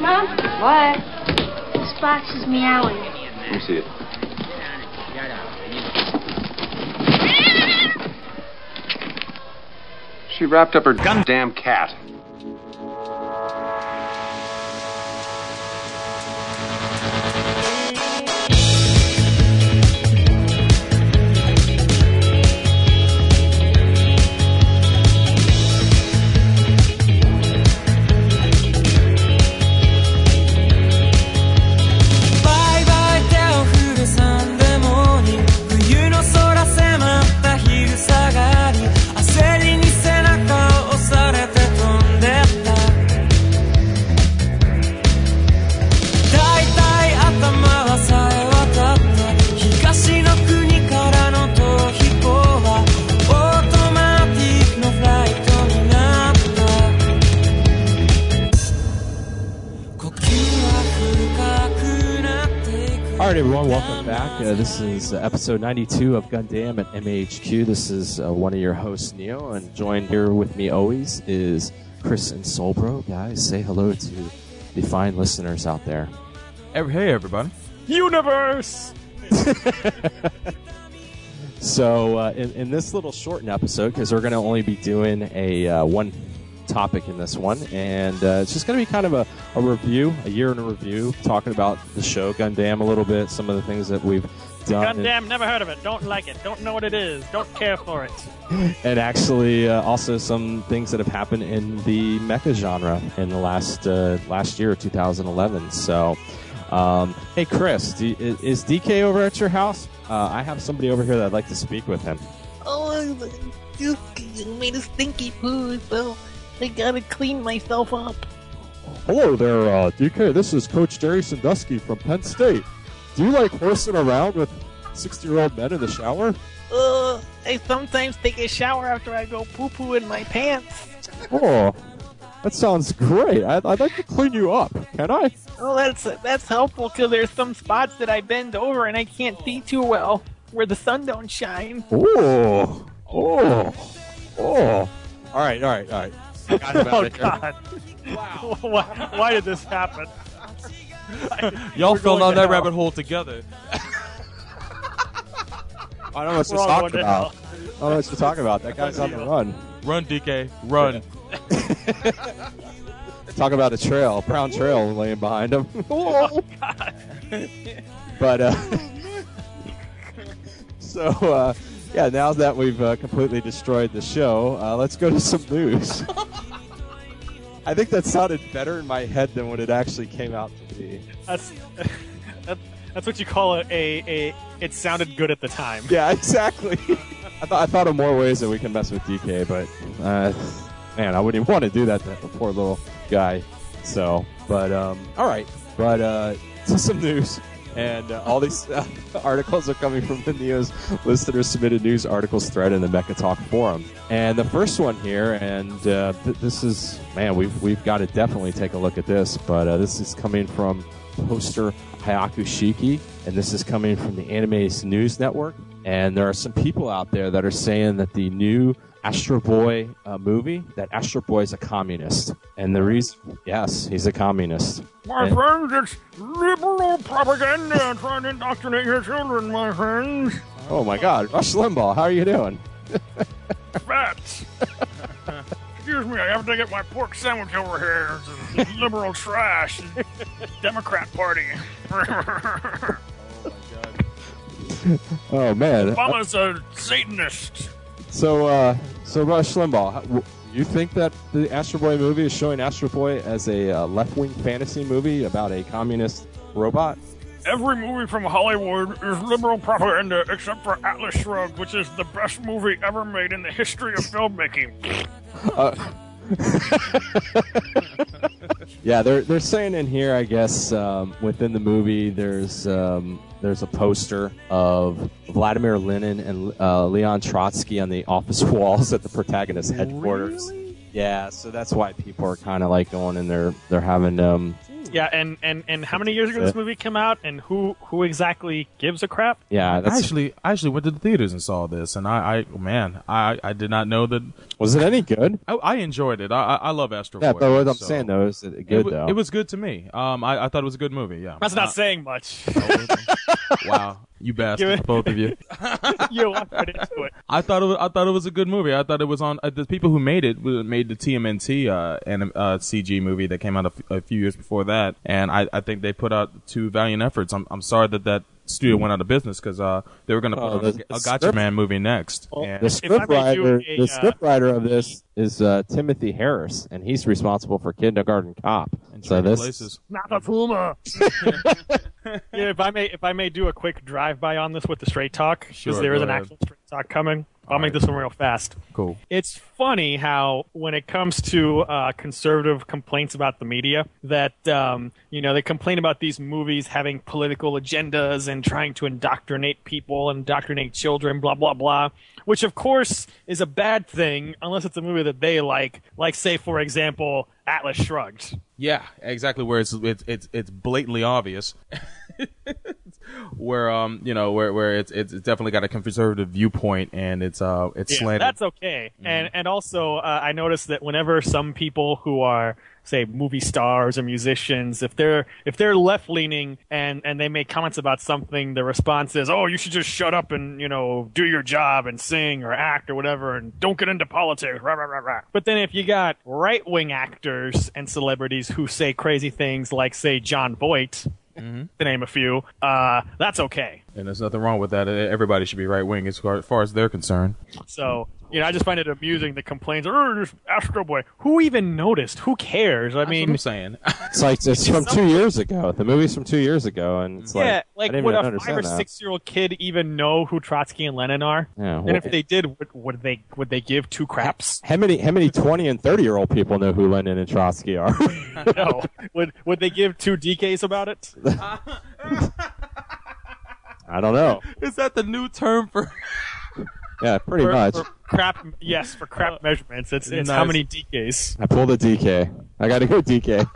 Mom? What? This box is meowing. Let me see it. She wrapped up her goddamn cat. Welcome back. Uh, this is uh, episode 92 of Gundam at MHQ. This is uh, one of your hosts, Neo, and joined here with me always is Chris and Solbro. Guys, say hello to the fine listeners out there. Hey, everybody. Universe! So, uh, in, in this little shortened episode, because we're going to only be doing a uh, one topic in this one, and uh, it's just going to be kind of a, a review, a year in a review, talking about the show Gundam a little bit, some of the things that we've done. Gundam, never heard of it. Don't like it. Don't know what it is. Don't care for it. and actually uh, also some things that have happened in the mecha genre in the last uh, last year, 2011. So, um, hey Chris, do, is DK over at your house? Uh, I have somebody over here that I'd like to speak with him. Oh, you made a stinky poo, so I gotta clean myself up. Hello there, uh, DK. This is Coach Jerry Sandusky from Penn State. Do you like horsing around with 60 year old men in the shower? Uh, I sometimes take a shower after I go poo poo in my pants. Oh, that sounds great. I'd, I'd like to clean you up. Can I? Oh, that's that's helpful because there's some spots that I bend over and I can't see too well where the sun don't shine. Oh, oh, oh. All right, all right, all right. Forgot about Oh, it. God. Wow. why, why did this happen? Y'all We're fell down that hell. rabbit hole together. I don't know what to We're all talk going to about. I don't know what to talk about. That guy's on the run. Run, DK. Run. Talk about a trail, brown trail laying behind him. Oh, God. but uh, so uh, yeah, now that we've uh, completely destroyed the show, uh, let's go to some news. I think that sounded better in my head than what it actually came out to be. That's, that's what you call a, a, a. It sounded good at the time. Yeah, exactly. I thought I thought of more ways that we can mess with DK, but uh, man, I wouldn't even want to do that to the poor little guy. So, but um, all right, but uh, to some news. And uh, all these uh, articles are coming from the Neo's listener submitted news articles thread in the Mecha Talk forum. And the first one here, and uh, th- this is man, we've we've got to definitely take a look at this. But uh, this is coming from poster Hayaku Shiki, and this is coming from the Anime News Network. And there are some people out there that are saying that the new Astro Boy uh, movie, that Astro Boy is a communist. And the reason, yes, he's a communist. My And- friends, it's liberal propaganda trying to indoctrinate your children, my friends. Oh my God, Rush Limbaugh, how are you doing? Fats. Excuse me, I have to get my pork sandwich over here. Is liberal trash. Democrat Party. Oh my god. Oh man. Obama's a Satanist. So, uh, so Rush Limbaugh, you think that the Astro Boy movie is showing Astro Boy as a uh, left-wing fantasy movie about a communist robot? Every movie from Hollywood is liberal propaganda except for Atlas Shrugged, which is the best movie ever made in the history of filmmaking. Uh, yeah, they're they're saying in here, I guess, um, within the movie, there's um, there's a poster of Vladimir Lenin and uh, Leon Trotsky on the office walls at the protagonist headquarters. Yeah, so that's why people are kind of like going and they're they're having um, Yeah, and, and, and how many years ago this movie came out, and who who exactly gives a crap? Yeah, I that's. actually, I actually went to the theaters and saw this, and I, I man, I, I did not know that. Was it any good? I, I enjoyed it. I, I I love Astro Yeah, Boy. but what I'm so- saying though is it it, good wa- though. it was good to me. Um, I, I thought it was a good movie. Yeah. That's Uh, not saying much. wow, you bastards, both of you. you walked right into it. I thought it was, I thought it was a good movie. I thought it was on uh, the people who made it made the TMNT uh, anim, uh, CG movie that came out a, f- a few years before that, and I, I think they put out two valiant efforts. I'm I'm sorry that that studio went out of business because uh, they were going to put Oh, on the- a, a Gatchaman movie next. Well, and the I script may do writer, a, the uh, script of this is uh, Timothy Harris, and he's responsible for Kindergarten Cop. and so this, places. Not the Puma. yeah, if I may, if I may do a quick drive-by on this with the straight talk, because Sure, there is go an ahead. actual straight talk coming. I'll All make this one real fast. Cool. It's funny how when it comes to uh, conservative complaints about the media, that um, you know they complain about these movies having political agendas and trying to indoctrinate people, indoctrinate children, blah blah blah. Which of course is a bad thing unless it's a movie that they like. Like say for example, Atlas Shrugged. Yeah, exactly. Where it's it's it's, it's blatantly obvious. where um you know where where it's it's definitely got a conservative viewpoint and it's uh it's Yeah, slanted. that's okay. And and also, uh, I noticed that whenever some people who are say movie stars or musicians, if they're if they're left leaning and and they make comments about something, the response is, "Oh, you should just shut up and you know do your job and sing or act or whatever, and don't get into politics." Rah, rah, rah. But then if you got right wing actors and celebrities who say crazy things like say Jon Voight. To name a few, uh, that's okay. and there's nothing wrong with that. Everybody should be right wing as far, as far as they're concerned. So, you know, I just find it amusing the complaints. Oh, this Astro Boy. Who even noticed? Who cares? I That's mean, what I'm saying. it's like it's from two years ago. The movie's from two years ago, and it's yeah, like, like I didn't would even a understand five or that. six year old kid even know who Trotsky and Lenin are? Yeah, and if they did, would, would they would they give two craps? how many how many twenty and thirty year old people know who Lenin and Trotsky are? no. Would would they give two DKs about it? I don't know. Is that the new term for? Yeah, pretty For- much. for crap. Yes, for crap uh, measurements. It's it's how many DKs? I pulled a DK. I got to go DK.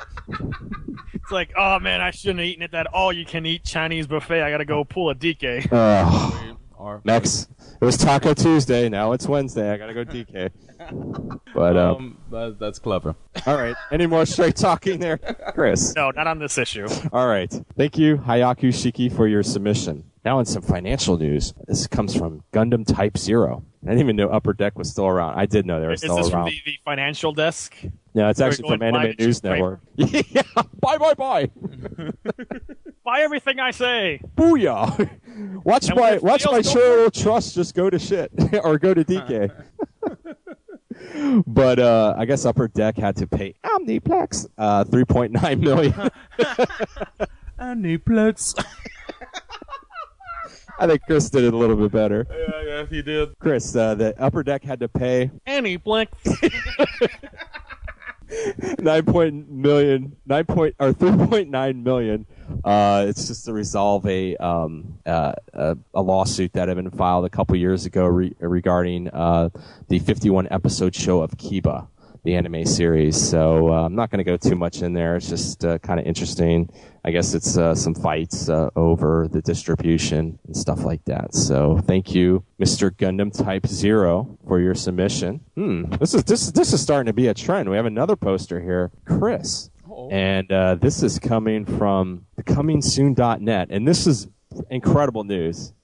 It's like, oh man, I shouldn't have eaten at that all you can eat Chinese buffet. I got to go pull a DK. Ugh. Or Next, it was Taco Tuesday. Now it's Wednesday. I gotta go DK. But um, um, that, that's clever. all right. Any more straight talking there, Chris? No, not on this issue. All right. Thank you, Hayaku Shiki, for your submission. Now in some financial news. This comes from Gundam Type Zero. I didn't even know Upper Deck was still around. I did know they were Is still this from around. the, the financial desk? No, it's actually from Anime News Paper? Network. yeah. Bye, bye, bye. Buy everything I say. Booyah! Watch And my watch my feels charitable trust just go to shit or go to DK. but uh, I guess Upper Deck had to pay Omniplex uh, 3.9 million. I need plugs. I think Chris did it a little bit better. yeah, yeah, he did. Chris, uh, the Upper Deck had to pay Any blink. Nine point million, nine point or three point nine million. Uh, it's just to resolve a um uh, a, a lawsuit that had been filed a couple years ago re- regarding uh the fifty one episode show of Kiba, the anime series. So uh, I'm not going to go too much in there. It's just uh, kind of interesting. I guess it's uh, some fights uh, over the distribution and stuff like that. So thank you, Mr. Gundam Type Zero, for your submission. Hmm, this is this this is starting to be a trend. We have another poster here, Chris, and uh, this is coming from comingsoon.net, and this is incredible news.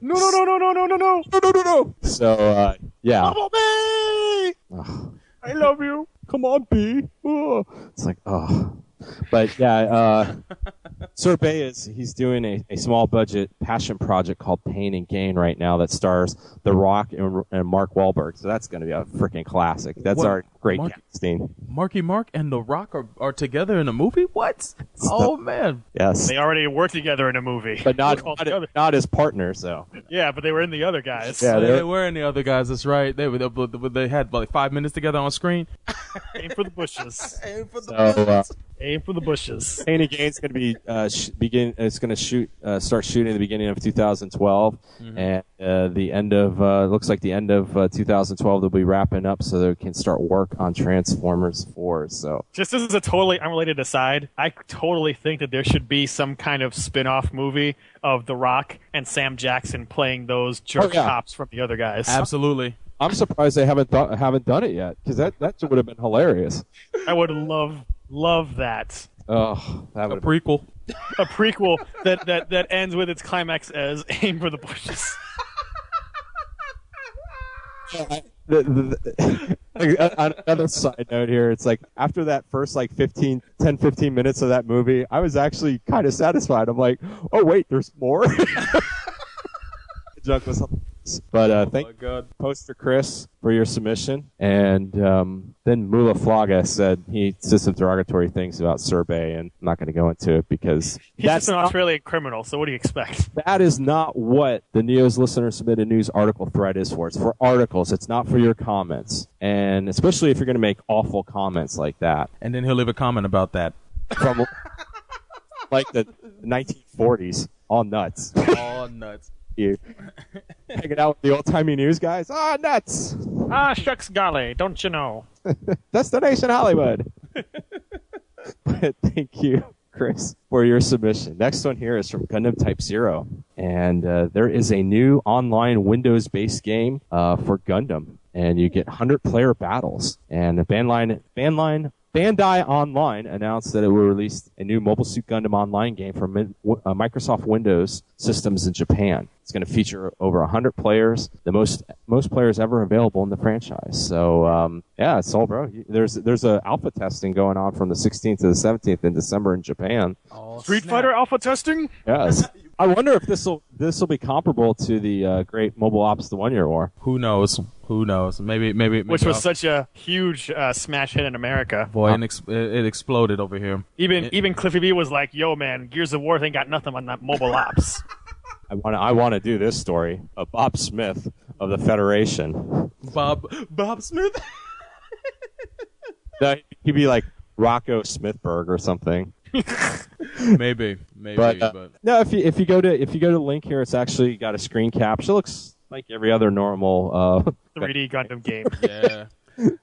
No, no, no, no, no, no, no, no. No, no, no, no. So, uh, yeah. Bumblebee! I love you. Come on, B. Oh. It's like, oh. But yeah, uh, Sorbet is he's doing a, a small budget passion project called Pain and Gain right now that stars The Rock and, and Mark Wahlberg. So that's going to be a freaking classic. That's What? our great Mark- casting. Marky Mark and The Rock are, are together in a movie? What? Oh man. Yes, They already worked together in a movie. but not Well, not, the not as partners though. yeah, but they were in the other guys. Yeah, they, they're- were in the other guys. That's right. They were. They, they had like five minutes together on screen. Aim for the bushes. So uh, Aim for the bushes. Pain and Gain's going to be uh, sh- begin. It's going to shoot uh, start shooting at the beginning of 2012, and uh, the end of uh, looks like the end of uh, 2012 they'll be wrapping up so they can start work on Transformers 4. So Just as a totally unrelated aside, I totally think that there should be some kind of spin-off movie of The Rock and Sam Jackson playing those jerk Oh, yeah. cops from the other guys. Absolutely. I'm surprised they haven't th- haven't done it yet because that that would have been hilarious. I would love love that. Oh, that A prequel. A prequel that, that, that ends with its climax as Aim for the Bushes. the, the, the, on another side note here, it's like after that first like 15, 10, 15 minutes of that movie, I was actually kind of satisfied. I'm like, oh wait, there's more. the joke was hilarious. But uh, thank my God. poster Chris for your submission, and um, then Mu La Flaga said he said some derogatory things about Sorbet, and I'm not going to go into it because He's that's just an not- Australian criminal, so what do you expect? that is not what the Neo's listener submitted news article thread is for. It's for articles. It's not for your comments. And especially if you're going to make awful comments like that And then he'll leave a comment about that. from like the 1940s, all nuts. All nuts. You hanging out with the old timey news guys? Ah, nuts. Ah, shucks golly, don't you know? Destination Hollywood. but thank you, Chris, for your submission. Next one here is from Gundam Type Zero, and uh, there is a new online Windows-based game uh, for Gundam, and you get hundred-player battles. And the Bandline, Bandline, Bandai Online announced that it will release a new Mobile Suit Gundam online game for Min- uh, Microsoft Windows systems in Japan. It's going to feature over 100 players, the most most players ever available in the franchise. So um, yeah, it's all bro. There's there's a alpha testing going on from the 16th to the 17th in December in Japan. Street Fighter alpha testing? Yes. I wonder if this will this will be comparable to the uh, great Mobile Ops: The One Year War. Who knows? Who knows? Maybe, maybe, maybe Which was I'll- such a huge uh, smash hit in America. boy, it, ex- it it exploded over here. Even It- even Cliffy B was like, "Yo, man, Gears of War ain't got nothing on that mobile ops." I want to I want to do this story of Bob Smith of the Federation. Bob Bob Smith. No, He'd be like Rocco Smithberg or something. maybe, maybe, But, but, uh, no, if you if you go to if you go to the link here, it's actually got a screen capture. It looks like every other normal. Uh, 3D Gundam game. yeah.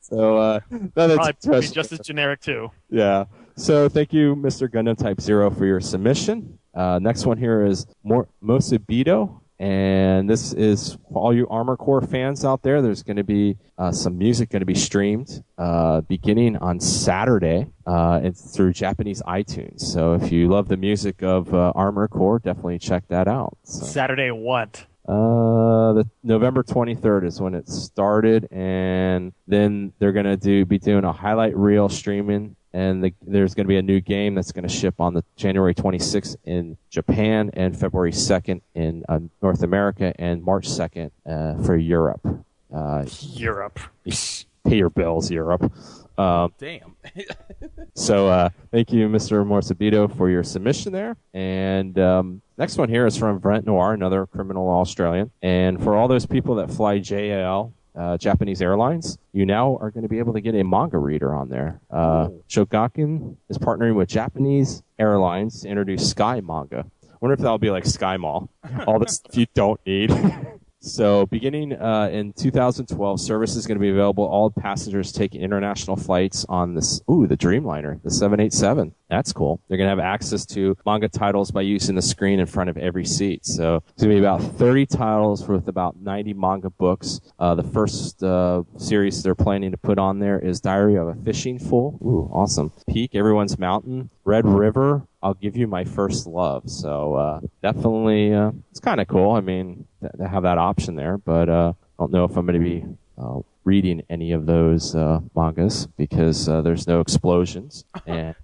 so uh, no, that's Probably just as generic too. Yeah. So thank you, Mr. Gundam Type Zero, for your submission. Uh, next one here is Mor- Mosabito. And this is for all you Armored Core fans out there. There's going to be uh, some music going to be streamed uh, beginning on Saturday uh, it's through Japanese iTunes. So if you love the music of uh, Armored Core, definitely check that out. So. Saturday what? Uh, the November 23rd is when it started, and then they're gonna do be doing a highlight reel streaming, and the, there's gonna be a new game that's gonna ship on the January 26th in Japan and February 2nd in uh, North America and March 2nd uh, for Europe. Uh, Europe. pay your bills, Europe. Um, Damn. so uh, thank you, Mr. Morsabito, for your submission there. And um, next one here is from Brent Noir, another criminal Australian. And for all those people that fly JAL, uh, Japanese Airlines, you now are going to be able to get a manga reader on there. Uh, Shogakukan is partnering with Japanese Airlines to introduce Sky Manga. I wonder if that'll be like Sky Mall, all the stuff you don't need. So, beginning uh, in 2012, service is going to be available. All passengers taking international flights on this. Ooh, the Dreamliner, the 787. That's cool. They're going to have access to manga titles by using the screen in front of every seat. So, it's going to be about 30 titles with about 90 manga books. Uh, the first uh, series they're planning to put on there is Diary of a Fishing Fool. Ooh, awesome. Peak, Everyone's Mountain, Red River, I'll give you my first love. So uh, definitely, uh, it's kind of cool. I mean, th- to have that option there, but uh, I don't know if I'm going to be uh, reading any of those uh, mangas because uh, there's no explosions and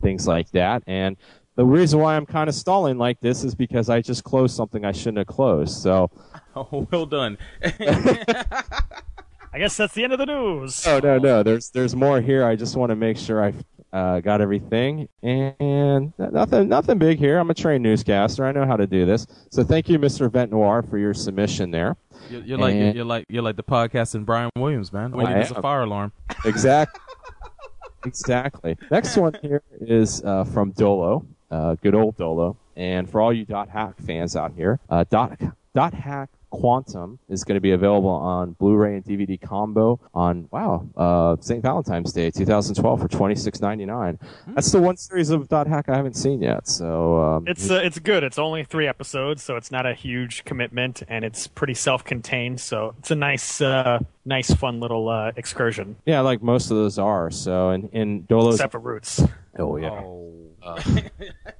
things like that. And the reason why I'm kind of stalling like this is because I just closed something I shouldn't have closed. So, Oh, well done. I guess that's the end of the news. oh no, no, there's there's more here. I just want to make sure I uh, got everything, and nothing nothing big here. I'm a trained newscaster. I know how to do this. So thank you, Mr. Vent Noir, for your submission there. You're, you're like you're like you're like the podcast and Brian Williams, man. All you I a fire alarm. Exactly. Exactly. Next one here is uh, from Dolo, uh, good old Dolo. And for all you Hack fans out here, uh, Dot Dot Hack Quantum is going to be available on Blu-ray and DVD combo on wow uh, St. Valentine's Day 2012 for 26.99. That's the one series of Dot Hack I haven't seen yet. So um, It's uh, it's good. It's only three episodes, so it's not a huge commitment, and it's pretty self-contained. So it's a nice, uh, nice, fun little uh, excursion. yeah, like most of those are. So in in Dolo's Except for Roots. oh yeah. Oh.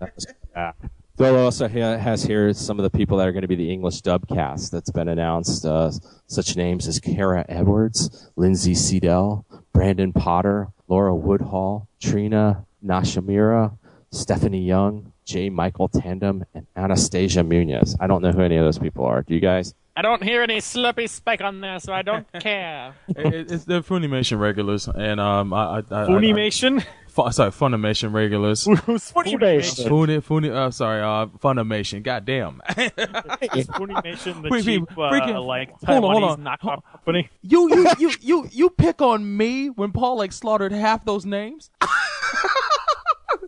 That was bad. Dolo also ha- has here some of the people that are going to be the English dub cast that's been announced. Uh, such names as Kara Edwards, Lindsay Seidel, Brandon Potter, Lara Woodhull, Trina Nishimura, Stephanie Young, J. Michael Tatum, and Anastasia Munoz. I don't know who any of those people are. Do you guys? I don't hear any slurpy spike on there, so I don't care. It- it- it's the Funimation regulars, and um, I, I, I, Funimation? I, fu- sorry, Funimation regulars. Who's Funimation? Funi, Funi, uh, sorry, uh, Funimation. Goddamn. Is Funimation the Wait, wait, cheap, uh, freaking- like hold on, hold on. knockoff company? you, you, you, you, you pick on me when Paul like slaughtered half those names.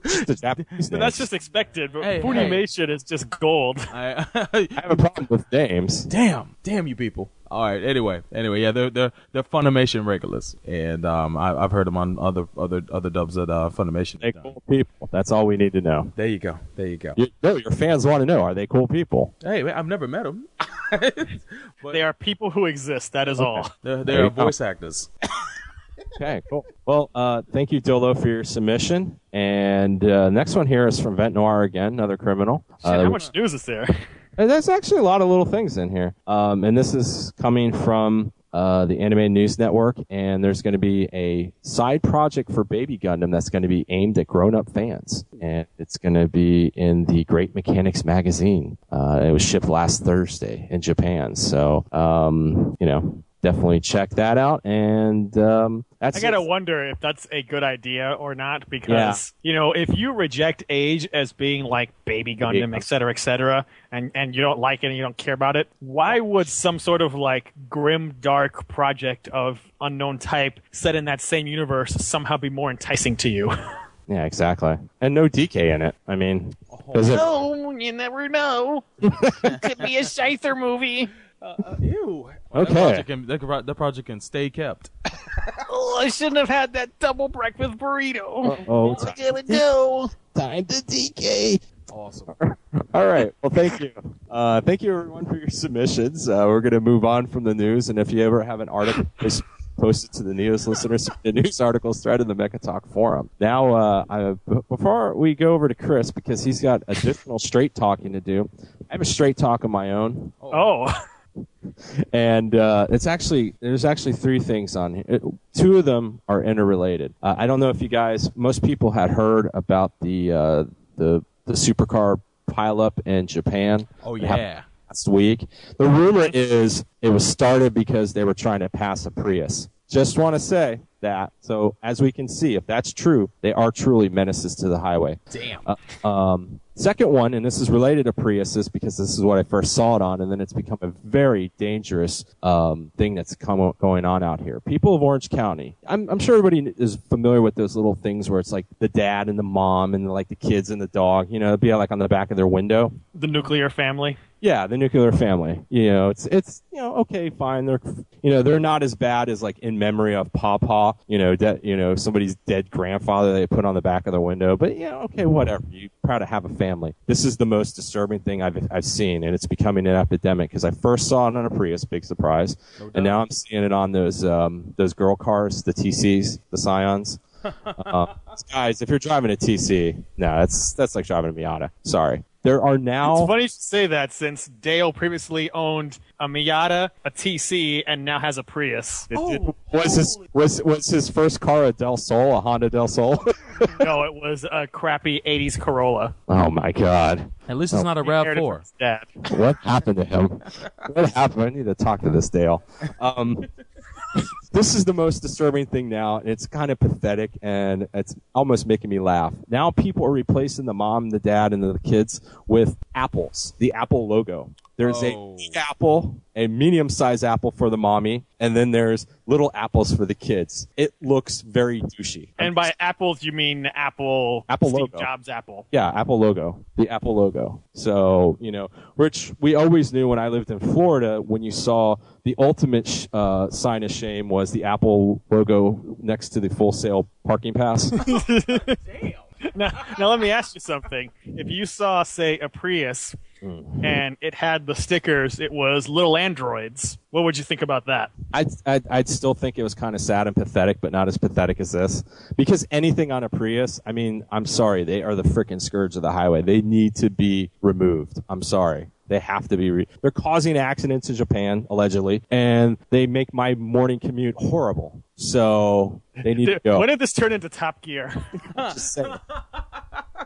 The Japanese But that's just expected. But Hey, Funimation is just gold. I, I have a problem with names. damn, damn you people. All right. Anyway, anyway, yeah, they're they're they're Funimation regulars, and um, I, I've heard them on other other other dubs that uh, Funimation. They have done. cool people. That's all we need to know. There you go. There you go. You, no, your fans want to know: Are they cool people? Hey, man, I've never met them. but They are people who exist. That is all. they're, There they're you go. voice actors. Okay, cool. Well, uh, thank you, Dolo, for your submission. And uh, next one here is from Vent Noir again, another criminal. Shit, Uh, how much news is there? There's actually a lot of little things in here. Um, and this is coming from uh, the Anime News Network. And there's going to be a side project for Baby Gundam that's going to be aimed at grown up fans. And it's going to be in the Great Mechanics magazine. Uh, it was shipped last Thursday in Japan. So, um, you know, definitely check that out. And um, that's I gotta it. wonder if that's a good idea or not because you know if you reject age as being like baby Gundam, Yeah. et cetera, et cetera, and and you don't like it and you don't care about it, why would some sort of like grim, dark project of unknown type set in that same universe somehow be more enticing to you? Yeah, exactly. And no DK in it. I mean, does it? Oh, you never know. Could be a Scyther movie. Ew. Okay. That project can, that, can- that project can stay kept. Oh, I shouldn't have had that double breakfast burrito. Oh, I gotta go. time to DK. Awesome. All right. Well, thank you. Uh, thank you, everyone, for your submissions. Uh, we're going to move on from the news, and if you ever have an article, just post it to the news listeners, the news articles thread in the Mecha Talk forum. Now, uh, I, b- before we go over to Chris, because he's got additional straight talking to do, I have a straight talk of my own. oh, and uh, it's actually there's actually three things on here. It- two of them are interrelated. Uh, I don't know if you guys, most people had heard about the uh, the the supercar pileup in Japan. Oh yeah. last week. The rumor is it was started because they were trying to pass a Prius. Just want to say that. So as we can see, if that's true, they are truly menaces to the highway. Damn. Uh, um, second one, and this is related to Priuses because this is what I first saw it on, and then it's become a very dangerous um, thing that's come, going on out here. People of Orange County, I'm, I'm sure everybody is familiar with those little things where it's like the dad and the mom and like the kids and the dog. You know, it'd be like on the back of their window. the nuclear family. Yeah, the nuclear family. You know, it's it's you know okay, fine. They're you know they're not as bad as like in memory of Papa. You know, de- you know somebody's dead grandfather they put on the back of the window. But you know, okay, whatever. You're proud to have a family. This is the most disturbing thing I've I've seen, and it's becoming an epidemic because I first saw it on a Prius, big surprise, and now I'm seeing it on those um those girl cars, the TCs, the Scions. uh, guys, if you're driving a TC, no, that's that's like driving a Miata. Sorry. There are now. It's funny you say that since Dale previously owned a Miata, a TC, and now has a Prius. It- it- was his was was his first car a Del Sol, a Honda Del Sol? no, it was a crappy '80s Corolla. oh my god, At least it's not a Rav Four. Dad. what happened to him? What happened? I need to talk to this Dale. Um, this is the most disturbing thing now, and it's kind of pathetic, and it's almost making me laugh. Now people are replacing the mom, the dad, and the kids with apples, the Apple logo. There's Oh. a apple, a medium-sized apple for the mommy, and then there's little apples for the kids. It looks very douchey. And by apples, you mean Apple, Apple Steve logo. Jobs Apple. Yeah, Apple logo. The Apple logo. So, you know, which we always knew when I lived in Florida, when you saw the ultimate sh- uh, sign of shame was the Apple logo next to the full sale parking pass. Now, now let me ask you something. If you saw, say, a Prius Mm-hmm. and it had the stickers, it was little androids. What would you think about that? I'd, I'd, I'd still think it was kind of sad and pathetic, but not as pathetic as this. Because anything on a Prius, I mean, I'm sorry, they are the freaking scourge of the highway. They need to be removed. I'm sorry. They have to be. Re- They're causing accidents in Japan, allegedly, and they make my morning commute horrible. So they need to go. When did this turn into Top Gear? Just saying.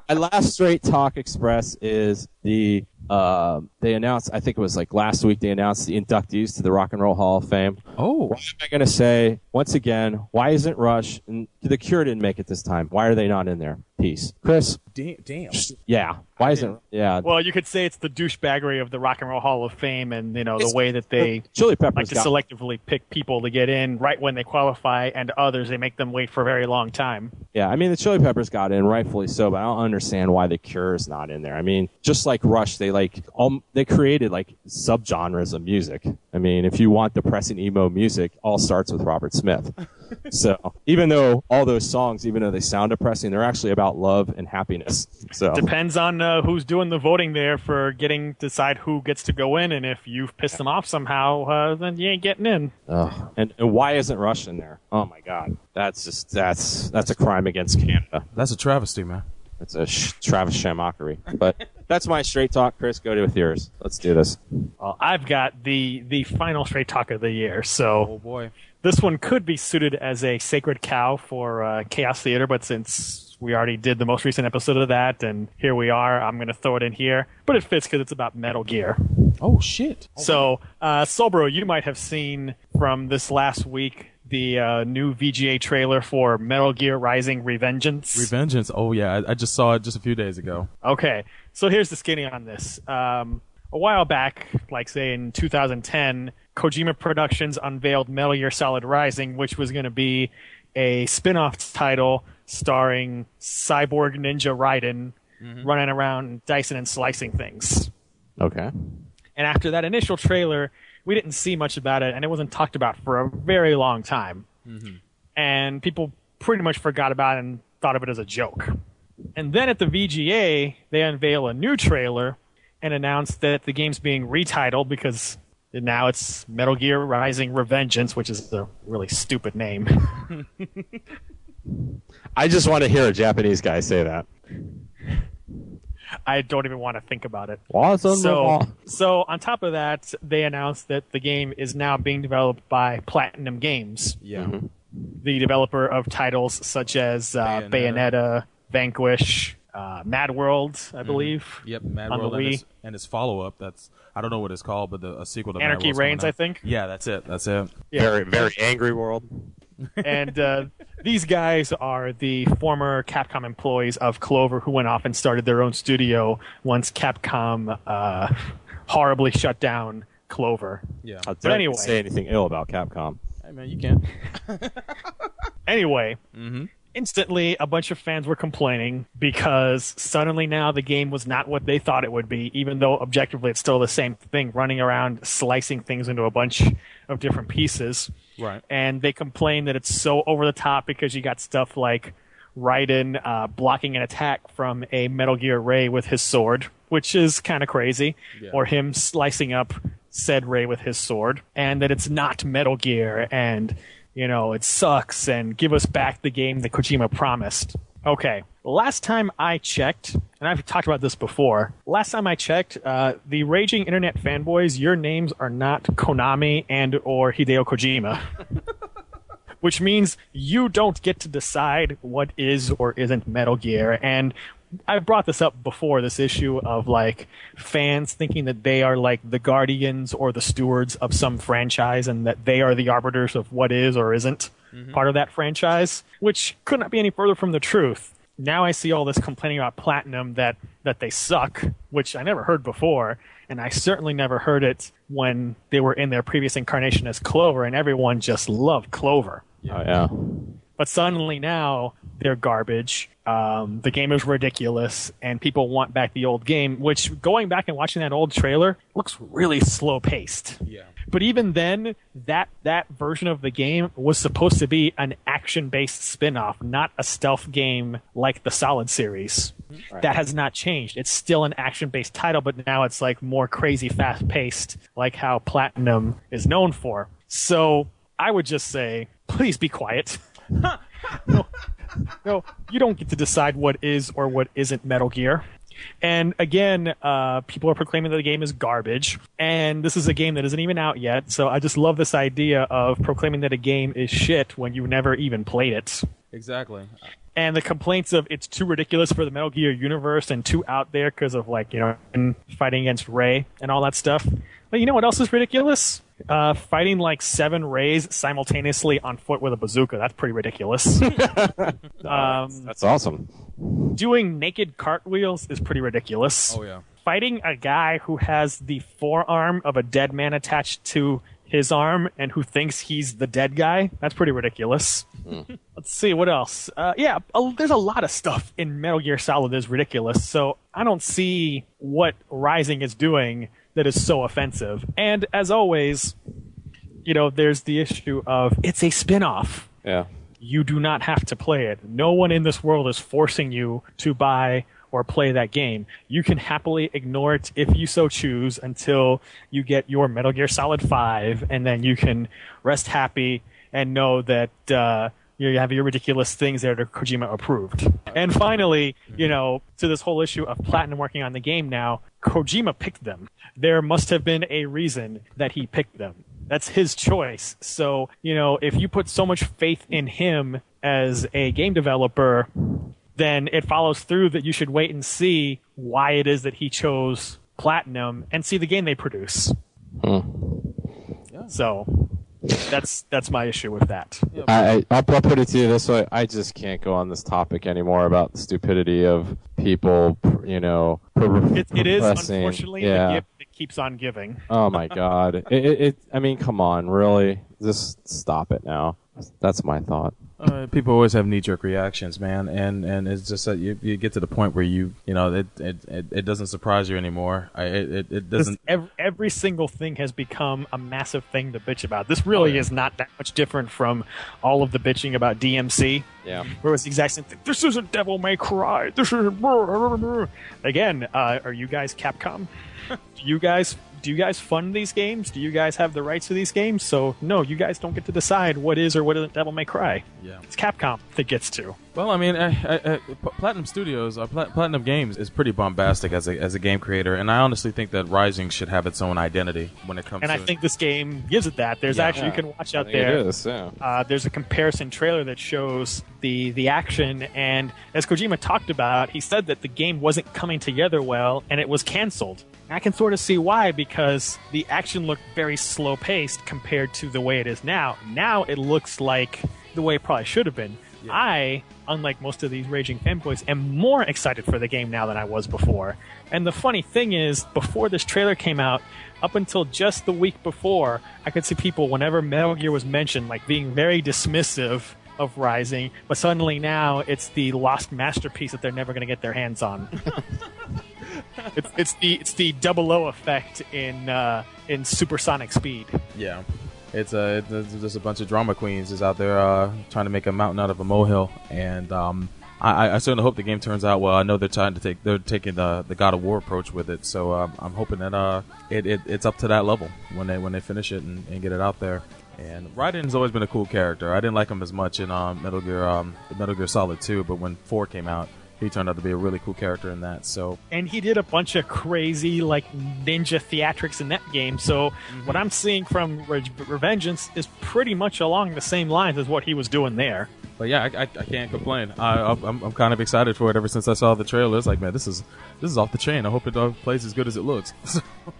My last straight talk express is the um they announced I think it was like last week they announced the inductees to the Rock and Roll Hall of Fame. Oh, What am I going to say once again? Why isn't Rush and the Cure didn't make it this time? Why are they not in there? Peace, Chris. damn! damn. Yeah, why isn't? Yeah, well, you could say it's the douchebaggery of the Rock and Roll Hall of Fame, and you know the way that they Chili Peppers like to got- selectively pick people to get in right when they qualify, and others they make them wait for a very long time. Yeah, I mean the Chili Peppers got in, rightfully so, but I don't understand why the Cure is not in there. I mean, just like Rush, they like all they created like subgenres of music. I mean, if you want depressing emo music, all starts with Robert Smith. so even though all those songs, even though they sound depressing, they're actually about love and happiness. So Depends on uh, who's doing the voting there for getting decide who gets to go in, and if you've pissed them off somehow, uh, then you ain't getting in. Ugh. And, and why isn't Rush in there? Oh my God, that's just that's that's a crime against Canada. That's a travesty, man. It's a sh- Travis Shamockery. But that's my straight talk, Chris. Go to with yours. Let's do this. Well, I've got the the final straight talk of the year, so Oh boy. this one could be suited as a sacred cow for uh, Chaos Theater, but since we already did the most recent episode of that, and here we are, I'm going to throw it in here. But it fits because it's about Metal Gear. Oh shit. So, uh, Solbro, you might have seen from this last week the uh, new VGA trailer for Metal Gear Rising Revengeance. Revengeance. Oh yeah, I, I just saw it just a few days ago. Okay, so here's the skinny on this. Um, a while back, like say in 2010, Kojima Productions unveiled Metal Gear Solid Rising, which was going to be a spin-off title starring Cyborg Ninja Raiden running around dicing and slicing things. Okay. And after that initial trailer, we didn't see much about it, and it wasn't talked about for a very long time. Mm-hmm. And people pretty much forgot about it and thought of it as a joke. And then at the VGA, they unveil a new trailer and announce that the game's being retitled because now it's Metal Gear Rising Revengeance, which is a really stupid name. I just want to hear a Japanese guy say that. I don't even want to think about it. Awesome. So, so on top of that, they announced that the game is now being developed by Platinum Games, Yeah. the developer of titles such as uh, Bayonetta. Bayonetta, Vanquish, uh, Mad World, I believe. Yep. Mad World and Wii. its, and its follow up. That's I don't know what it's called, but the a sequel to Mad Anarchy World's Reigns. I think. Yeah, that's it. That's it. Yeah. very, very angry world. And uh, these guys are the former Capcom employees of Clover who went off and started their own studio once Capcom uh, horribly shut down Clover. Yeah. How dare anyway. say anything ill about Capcom? Hey man, you can. Anyway, Mm-hmm. instantly a bunch of fans were complaining because suddenly now the game was not what they thought it would be, even though objectively it's still the same thing, running around slicing things into a bunch of different pieces. Right. And they complain that it's so over the top because you got stuff like Raiden uh, blocking an attack from a Metal Gear Ray with his sword, which is kind of crazy, Yeah. or him slicing up said Ray with his sword, and that it's not Metal Gear, and you know it sucks, and give us back the game that Kojima promised. Okay. Last time I checked, and I've talked about this before. Last time I checked, uh, the raging internet fanboys, your names are not Konami and or Hideo Kojima. Which means you don't get to decide what is or isn't Metal Gear. And I've brought this up before, this issue of like fans thinking that they are like the guardians or the stewards of some franchise and that they are the arbiters of what is or isn't part of that franchise, which could not be any further from the truth. Now I see all this complaining about Platinum that, that they suck, which I never heard before, and I certainly never heard it when they were in their previous incarnation as Clover, and everyone just loved Clover. Oh yeah. But suddenly now they're garbage. Um, the game is ridiculous, and people want back the old game. Which going back and watching that old trailer looks really slow paced. Yeah. But even then, that that version of the game was supposed to be an action based spin off, not a stealth game like the Solid series. That has not changed. It's still an action based title, but now it's like more crazy fast paced, like how Platinum is known for. So I would just say, please be quiet. no, no, you don't get to decide what is or what isn't Metal Gear. And again, uh, people are proclaiming that the game is garbage, and this is a game that isn't even out yet. So I just love this idea of proclaiming that a game is shit when you never even played it. Exactly. And the complaints of it's too ridiculous for the Metal Gear universe and too out there because of like you know fighting against Ray and all that stuff. But you know what else is ridiculous? Uh, fighting like seven Rays simultaneously on foot with a bazooka. That's pretty ridiculous. um, That's awesome. doing naked cartwheels is pretty ridiculous. Oh yeah. Fighting a guy who has the forearm of a dead man attached to his arm and who thinks he's the dead guy, that's pretty ridiculous. Let's see what else. Uh, yeah, a, there's a lot of stuff in Metal Gear Solid that is ridiculous. So I don't see what Rising is doing that is so offensive. And as always, you know, there's the issue of it's a spin-off Yeah. you do not have to play it. No one in this world is forcing you to buy or play that game. You can happily ignore it if you so choose until you get your Metal Gear Solid 5, and then you can rest happy and know that uh, you have your ridiculous things that are Kojima approved. And finally, you know, to this whole issue of Platinum working on the game now, Kojima picked them. There must have been a reason that he picked them. That's his choice. So, you know, if you put so much faith in him as a game developer, then it follows through that you should wait and see why it is that he chose Platinum and see the game they produce. Hmm. So that's that's my issue with that. I, I I'll, I'll put it to you this way: I just can't go on this topic anymore about the stupidity of people. You know, pro- It, it is unfortunately yeah. the gift that keeps on giving. Oh my god! it, it, it. I mean, come on, really? Just stop it now. That's my thought. Uh, people always have knee jerk reactions, man, and and it's just that you, you get to the point where you you know it it, it, it doesn't surprise you anymore. I, it it, it doesn't. every, every single thing has become a massive thing to bitch about. This really Oh, yeah. is not that much different from all of the bitching about DMC. Yeah. where it was the exact same thing. This isn't Devil May Cry. This is again. Uh, are you guys Capcom? do you guys do you guys fund these games? Do you guys have the rights to these games? So no, you guys don't get to decide what is or what isn't Devil May Cry. Yeah. It's Capcom that gets to. Well, I mean, I, I, I, P- Platinum Studios, uh, Pla- Platinum Games is pretty bombastic as a as a game creator, and I honestly think that Rising should have its own identity when it comes. And to I think this game gives it that. There's Yeah. actually you can watch I out think there. It is. Yeah. uh, there's a comparison trailer that shows the the action and as Kojima talked about he said that the game wasn't coming together well and it was canceled I can sort of see why because the action looked very slow paced compared to the way it is now now it looks like the way it probably should have been I unlike most of these raging fanboys am more excited for the game now than I was before and the funny thing is before this trailer came out up until just the week before, I could see people whenever Metal Gear was mentioned, like being very dismissive of Rising, but suddenly now it's the lost masterpiece that they're never going to get their hands on. it's, it's the it's the double O effect in uh, in supersonic speed. Yeah, it's a it's, just a bunch of drama queens is out there uh, trying to make a mountain out of a molehill, and um, I, I certainly hope the game turns out well. I know they're trying to take they're taking the the God of War approach with it, so um, I'm hoping that uh, it, it it's up to that level when they when they finish it and, and get it out there. And Raiden's always been a cool character. I didn't like him as much in um, Metal Gear, um, Metal Gear Solid 2, but when 4 came out, he turned out to be a really cool character in that. So and he did a bunch of crazy like ninja theatrics in that game. So what I'm seeing from Re- Revengeance is pretty much along the same lines as what he was doing there. But yeah, I, I, I can't complain. I, I'm, I'm kind of excited for it ever since I saw the trailer. It's like, man, this is this is off the chain. I hope it uh, plays as good as it looks.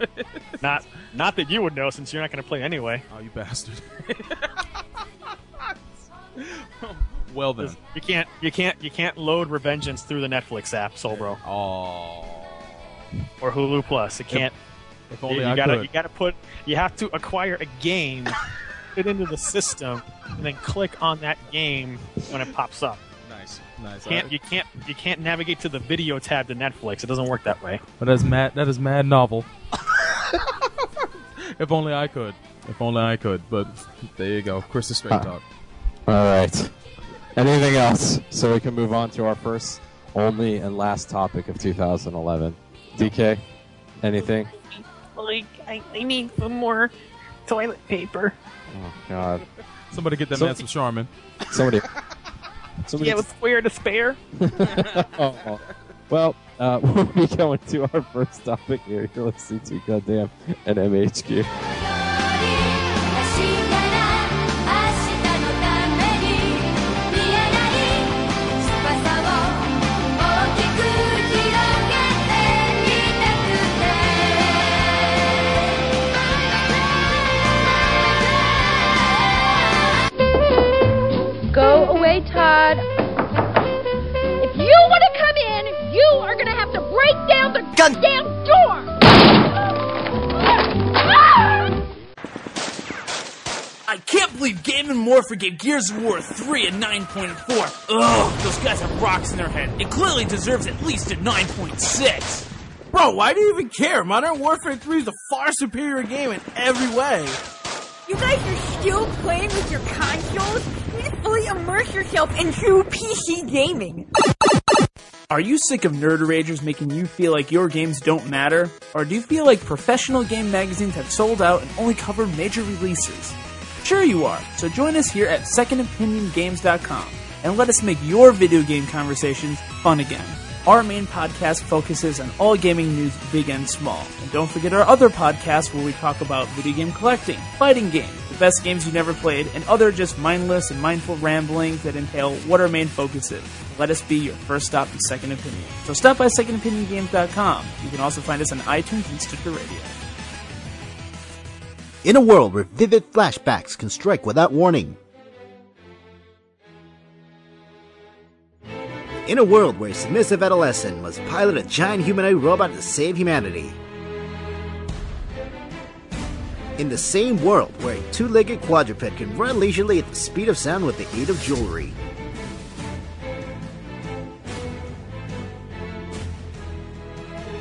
Not not that you would know since you're not going to play anyway. oh, you bastard! well then, You can't you can't you can't load Revengeance through the Netflix app, Solbro, oh, or Hulu Plus. It can't. if You, only you I gotta could. you gotta put you have to acquire a game, put it into the system, and then click on that game when it pops up. Nice, nice. Can't I- you can't you can't navigate to the video tab to Netflix. It doesn't work that way. But that's mad. That is mad novel. if only I could. If only I could. But there you go. Chris is straight Uh, talk. All right. Anything else? So we can move on to our first, only, and last topic of 2011. DK, anything? Like, I, I need some more toilet paper. Oh God! Somebody get that So- man some Charmin. Somebody. Somebody. you have a square to spare? Oh. Well, uh, we'll be going to our first topic here. You're listening to Goddamn and MHQ. Down the goddamn door. I can't believe Game & More forgave Gears of War 3 a 9.4. Ugh, those guys have rocks in their head. It clearly deserves at least a 9.6. Bro, why do you even care? Modern Warfare 3 is a far superior game in every way. You guys are still playing with your consoles? You need to fully immerse yourself in true PC gaming. Are you sick of nerd ragers making you feel like your games don't matter? Or do you feel like professional game magazines have sold out and only cover major releases? Sure you are. So join us here at secondopiniongames.com and let us make your video game conversations fun again. Our main podcast focuses on all gaming news, big and small. And don't forget our other podcasts where we talk about video game collecting, fighting games, the best games you never played, and other just mindless and mindful ramblings that entail what our main focus is. Let us be your first stop in Second Opinion. So stop by secondopiniongames.com. You can also find us on iTunes and Stitcher Radio. In a world where vivid flashbacks can strike without warning. In a world where a submissive adolescent must pilot a giant humanoid robot to save humanity. In the same world where a two legged quadruped can run leisurely at the speed of sound with the aid of jewelry.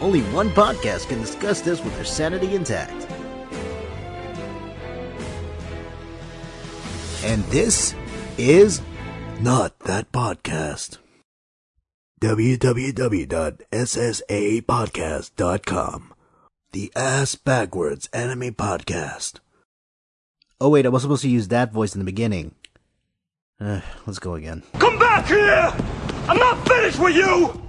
Only one podcast can discuss this with their sanity intact. And this is not that podcast. www.ssapodcast.com. The Ass Backwards Anime Podcast. Oh wait, I was supposed to use that voice in the beginning. Uh, let's go again. Come back here! I'm not finished with you!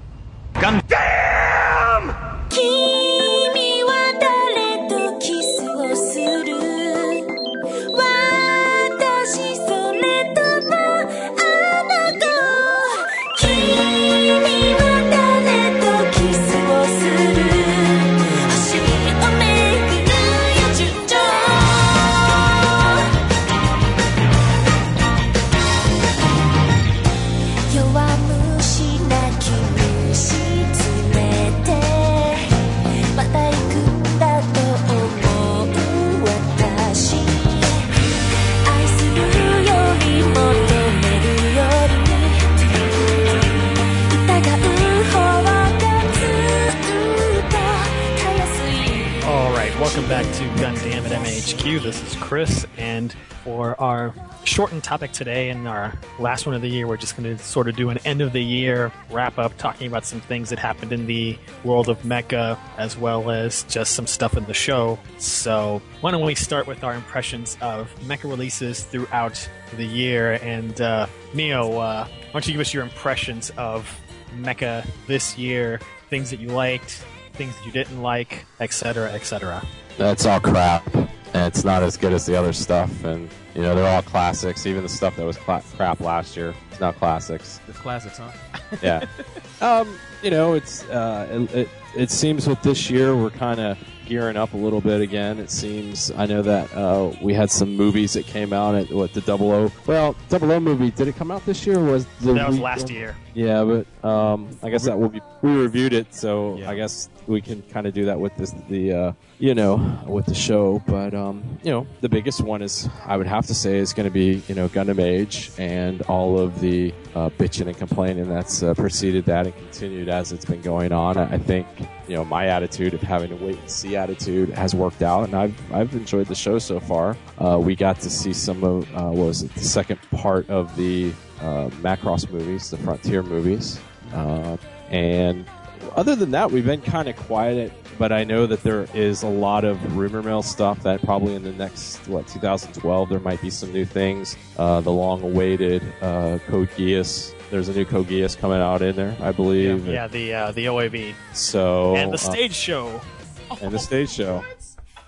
Gun damn! Welcome back to Gundam at MHQ. This is Chris, and for our shortened topic today and our last one of the year, we're just going to sort of do an end of the year wrap up, talking about some things that happened in the world of Mecha, as well as just some stuff in the show. So, why don't we start with our impressions of Mecha releases throughout the year? And uh, Neo, uh, why don't you give us your impressions of Mecha this year? Things that you liked, things that you didn't like, etc., etc. That's all crap. And it's not as good as the other stuff. And, you know, they're all classics. Even the stuff that was cla- crap last year, it's not classics. It's classics, huh? yeah. Um, you know, it's uh, it, it, it seems with this year we're kind of gearing up a little bit again. It seems I know that uh, we had some movies that came out at what the Double O. Well, Double O movie did it come out this year? Or was the That was last year. Yeah, but um, I guess that will be we reviewed it, so I guess we can kind of do that with this the uh, you know with the show. But um, you know, the biggest one is I would have to say is going to be you know Gundam Age and all of the uh, bitching and complaining that's uh, preceded that and continued as it's been going on. I think you know my attitude of having to wait and see attitude has worked out, and I've I've enjoyed the show so far. Uh, we got to see some of uh, what was it the second part of the uh, Macross movies, the Frontier movies, uh, and other than that, we've been kind of quiet. But I know that there is a lot of rumor mill stuff that probably in the next what 2012 there might be some new things. Uh, the long-awaited uh, Code Geass. There's a new Code Geass coming out in there, I believe. Yeah, the uh, the OAV So and the uh, stage show. and the stage show,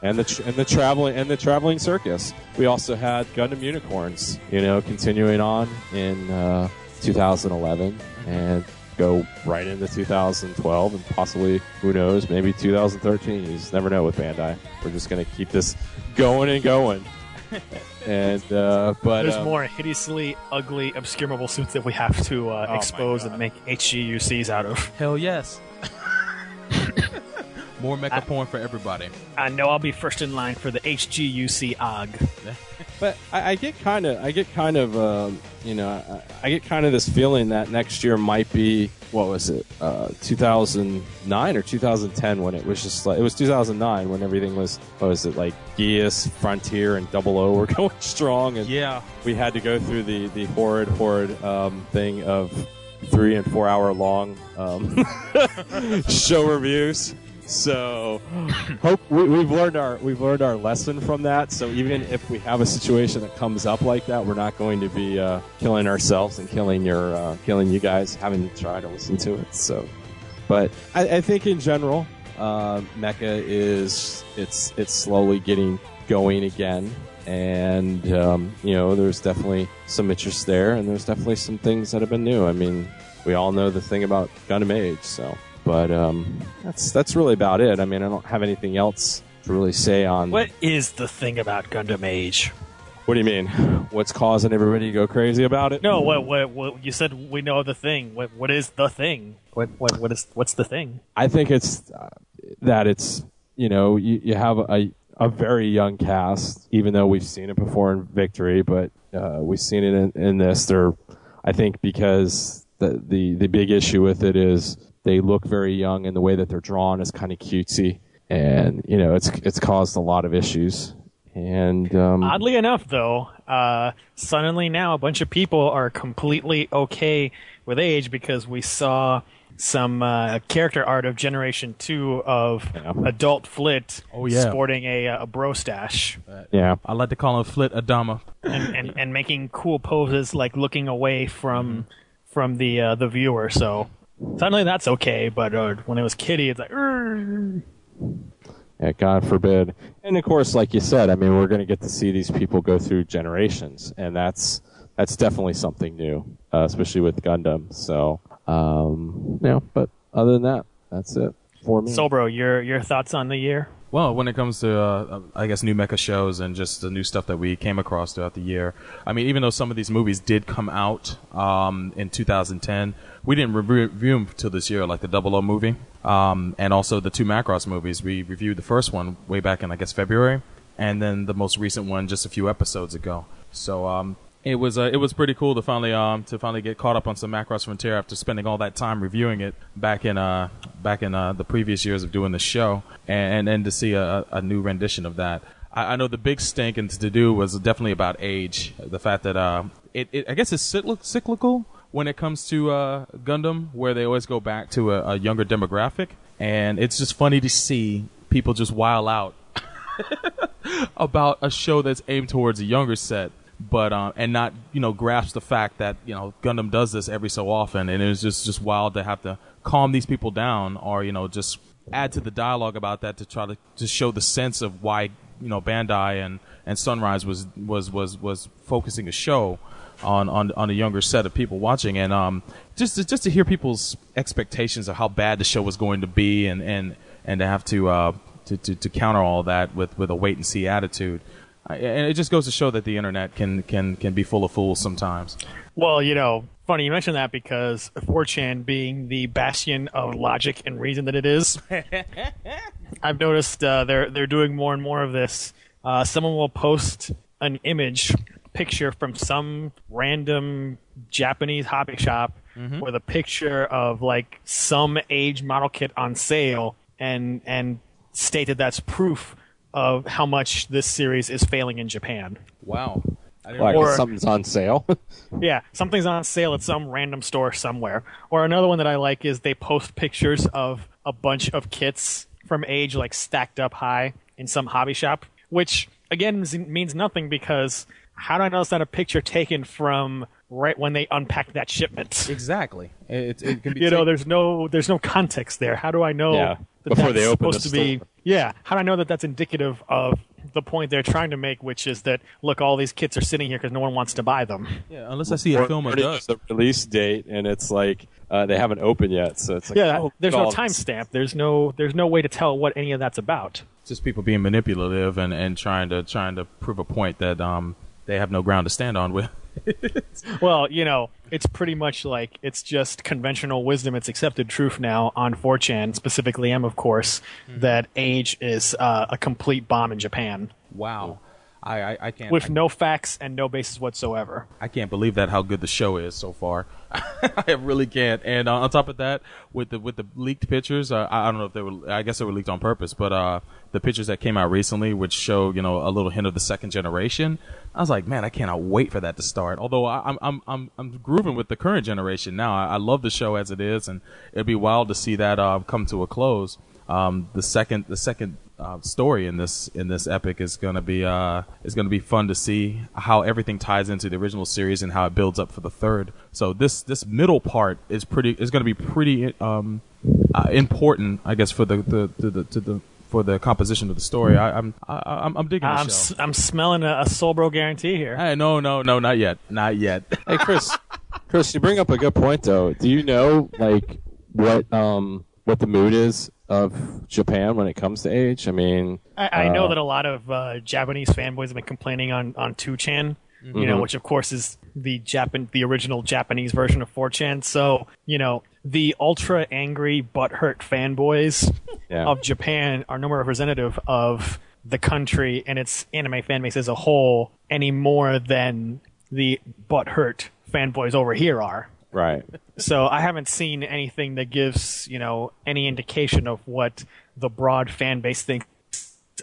and the tr- and the traveling and the traveling circus. We also had Gundam Unicorns, you know, continuing on in uh, 2011 and go right into 2012 and possibly who knows maybe 2013. You just never know with Bandai. We're just gonna keep this going and going. and uh, but There's um, more hideously ugly, obscure mobile suits that we have to uh, Oh expose and make HGUCs out of. Hell yes. More mecha porn for everybody. I know I'll be first in line for the HGUC OG. But I, I get kind of, I get kind of, um, you know, I, I get kind of this feeling that next year might be what was it, uh, 2009 or 2010 when it was just like it was 2009 when everything was, what was it like, Geass, Frontier, and Double O were going strong, and Yeah. we had to go through the the horrid, horrid um, thing of three and four hour long um, show reviews. So, hope we, we've learned our we've learned our lesson from that. So even if we have a situation that comes up like that, we're not going to be uh, killing ourselves and killing your uh, killing you guys having to try to listen to it. So, but I, I think in general, uh, Mecha is it's it's slowly getting going again, and um, you know there's definitely some interest there, and there's definitely some things that have been new. I mean, we all know the thing about Gundam Age, so but um, that's that's really about it. I mean, I don't have anything else to really say on. What is the thing about Gundam Age? What do you mean? What's causing everybody to go crazy about it? No, what, what, what you said we know the thing. What, what is the thing? What, what, what is, what's the thing? I think it's uh, that it's you know you, you have a a very young cast, even though we've seen it before in Victory, but uh, we've seen it in, in this. They're I think because the, the the big issue with it is they look very young, and the way that they're drawn is kind of cutesy, and you know it's it's caused a lot of issues. And um, Oddly enough, though, uh, suddenly now a bunch of people are completely okay with age because we saw some uh, character art of Generation Two of adult Flit Oh, yeah. sporting a, uh, a bro stash yeah, I like to call him Flit Adama. and, and, and making cool poses, like looking away from from the uh, the viewer. So suddenly that's okay, but uh, when it was Kitty, it's like. "Urgh." Yeah, God forbid. And of course, like you said, I mean, we're going to get to see these people go through generations, and that's that's definitely something new, uh, especially with Gundam. So, um, you know, but other than that, that's it for me. So, bro, your your thoughts on the year? Well, when it comes to, uh, I guess, new mecha shows and just the new stuff that we came across throughout the year, I mean, even though some of these movies did come out um, in 2010, we didn't review them till this year, like the Double O movie, um, and also the two Macross movies. We reviewed the first one way back in, I guess, February, and then the most recent one just a few episodes ago. So, um, It was uh, it was pretty cool to finally um to finally get caught up on some Macross Frontier after spending all that time reviewing it back in uh back in uh, the previous years of doing the show and and, to see a, a new rendition of that. I, I know the big stink and to do was definitely about age. The fact that uh it, it I guess it's cyclical when it comes to uh, Gundam, where they always go back to a, a younger demographic, and it's just funny to see people just wild out about a show that's aimed towards a younger set, but um, and not you know grasp the fact that you know Gundam does this every so often, and it's just just wild to have to calm these people down, or you know just add to the dialogue about that to try to just show the sense of why you know Bandai and and Sunrise was was was was focusing a show on on on a younger set of people watching, and um just to, just to hear people's expectations of how bad the show was going to be, and and and to have to uh to to, to counter all that with with a wait and see attitude. I- And it just goes to show that the internet can can can be full of fools sometimes. Well, you know, funny you mentioned that because 4chan being the bastion of logic and reason that it is, I've noticed uh, they're they're doing more and more of this. Uh, someone will post an image picture from some random Japanese hobby shop Mhm. with a picture of like some age model kit on sale and and state that that's proof of how much this series is failing in Japan. Wow. Like Or- something's on sale. Yeah, something's on sale at some random store somewhere. Or another one that I like is they post pictures of a bunch of kits from age like stacked up high in some hobby shop, which again means nothing because how do I know it's not a picture taken from right when they unpacked that shipment? Exactly. It, it can be you know, taken- there's no there's no context there. How do I know Yeah, that before that's they open supposed the to be? store. Yeah, how do I know that that's indicative of the point they're trying to make, which is that look, all these kits are sitting here because no one wants to buy them. Yeah, unless I see a Or- film or of they dust. use the release date, and it's like uh, they haven't opened yet, so it's like yeah, oh, there's look no all this. timestamp. There's no there's no way to tell what any of that's about. just people being manipulative and, and trying to trying to prove a point that um they have no ground to stand on with. Well, you know, it's pretty much like it's just conventional wisdom. It's accepted truth now on 4chan, specifically M, of course, Mm-hmm. that age is uh, a complete bomb in Japan Wow. I, I, I can't with no facts and no basis whatsoever. I can't believe that how good the show is so far. I really can't. And uh, on top of that, with the with the leaked pictures, uh, I I don't know if they were. I guess they were leaked on purpose, but uh, the pictures that came out recently, which show you know a little hint of the second generation, I was like, man, I cannot wait for that to start. Although I, I'm I'm I'm I'm grooving with the current generation now. I, I love the show as it is, and it'd be wild to see that uh, come to a close. Um, the second the second uh, story in this in this epic is gonna be uh is gonna be fun to see how everything ties into the original series and how it builds up for the third. So this this middle part is pretty is gonna be pretty um uh, important, I guess, for the the the to the for the composition of the story. I, I'm I, I'm I'm digging I'm show. s- I'm smelling a, a Soulbro guarantee here. Hey, no, no, no, not yet, not yet. Hey, Chris. Chris, you bring up a good point though. Do you know like what um what the mood is of Japan when it comes to age? I mean, I, I know uh, that a lot of uh, Japanese fanboys have been complaining on on 2chan, you know, Mhm. which of course is the Japan the original Japanese version of 4chan. So you know, the ultra angry butthurt fanboys Yeah. of Japan are no more representative of the country and its anime fan base as a whole any more than the butthurt fanboys over here are. right. So I haven't seen anything that gives, you know, any indication of what the broad fan base thinks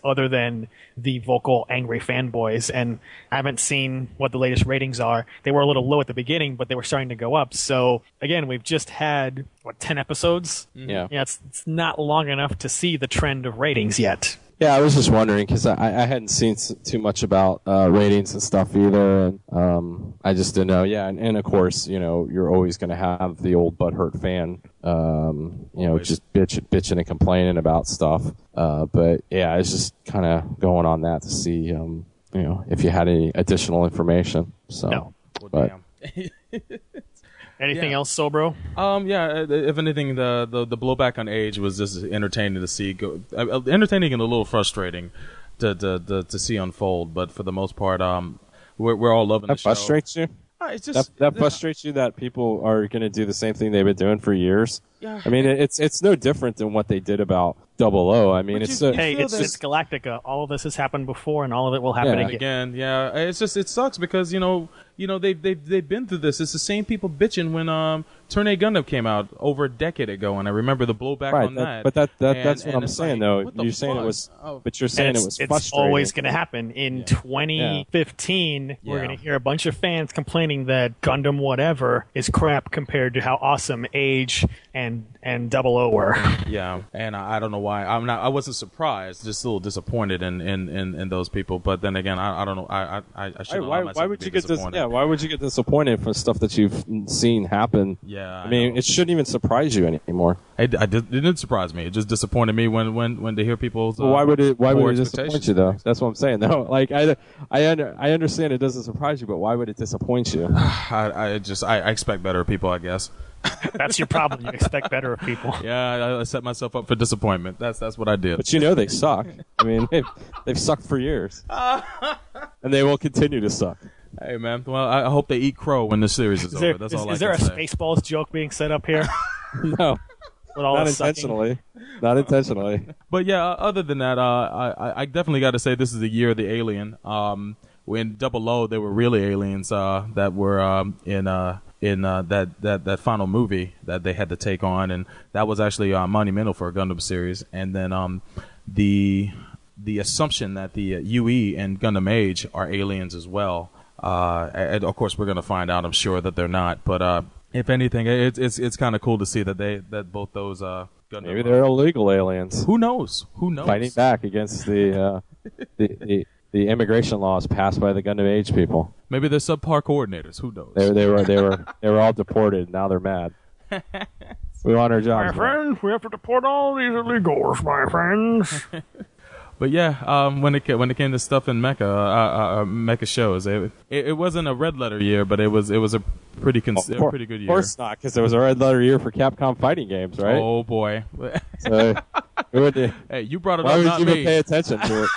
other than the vocal angry fanboys and I haven't seen what the latest ratings are. They were a little low at the beginning, but they were starting to go up. So again, we've just had what 10 episodes? Mm-hmm. Yeah. Yeah, it's, it's not long enough to see the trend of ratings yet. Yeah, I was just wondering because I, I hadn't seen too much about uh, ratings and stuff either, and um, I just didn't know. Yeah, and, and of course, you know, you're always going to have the old butthurt fan, um, you know, just bitch, bitching and complaining about stuff. Uh, but yeah, I was just kind of going on that to see, um, you know, if you had any additional information. So, No. but Anything Yeah. else, Sobro? Um, yeah. uh, If anything, the, the the blowback on age was just entertaining to see. Go, uh, entertaining and a little frustrating to, to to to see unfold. But for the most part, um, we're we're all loving that the show. frustrates you. Uh, it's just that, that frustrates you that people are going to do the same thing they've been doing for years. Yeah. I mean, it's it's no different than what they did about Double O. I mean, it's uh, hey, it's, that- it's Galactica. All of this has happened before, and all of it will happen Yeah. again. again. Yeah, it's just it sucks because you know you know they've they've they've been through this. It's the same people bitching when um Turn A Gundam came out over a decade ago, and I remember the blowback right. on that- that. but that, that And- that's what I'm saying like, though. You're saying it was, Oh. but you're saying it's, it was it's frustrating. always going to happen. In 2015, we're going to hear a bunch of fans complaining that Gundam whatever is crap compared to how awesome Age and and Double O were. Yeah, and I, I don't know why. I'm not. I wasn't surprised. Just a little disappointed in in, in, in those people. But then again, I, I don't know. I I, I should why, why would you get dis- disappointed. yeah? Why would you get disappointed for stuff that you've seen happen? Yeah, I mean, it shouldn't even surprise you anymore. It, I did, it didn't surprise me. It just disappointed me when when when to hear people's. Uh, Well, why would it? Why would it disappoint you though? That's what I'm saying. though. like I, I, under, I understand it doesn't surprise you, but why would it disappoint you? I, I just I, I expect better people. I guess. That's your problem. You expect better of people. Yeah, I, I set myself up for disappointment. That's that's what I did. But you know they suck. I mean, they've, they've sucked for years, and they will continue to suck. Hey man, well I I hope they eat crow when the series is, Is there, over. That's is- all is I there a say. Spaceballs joke being set up here? no, not the sucking? intentionally. Not intentionally. But yeah, uh, other than that, uh, I, I- I definitely got to say this is the year of the alien. Um, when Double O, they were really aliens uh, that were um, in uh, in uh, that, that that final movie that they had to take on, and that was actually uh, monumental for a Gundam series. And then um, the the assumption that the uh, UE and Gundam Age are aliens as well. Uh, and of course, we're going to find out. I'm sure that they're not. But uh, if anything, it's it's it's kind of cool to see that they that both those uh, Gundam Maybe they're illegal aliens. Who knows? Who knows? Fighting back against the, uh, the the the immigration laws passed by the gun Gundam Age people. Maybe they're subpar coordinators. Who knows? They, they were they were they were all deported. Now they're mad. We want our My jobs. back. friend, we have to deport all these illegals, my friends. But yeah, um, when it when it came to stuff in Mecha, uh, uh, uh, Mecha shows, it, it it wasn't a red letter year, but it was it was a pretty cons- Of a pretty good year. Of course not, because there was a red letter year for Capcom fighting games, right? Oh boy. So, it would- hey, you brought it why up, would not you even me. pay attention to it?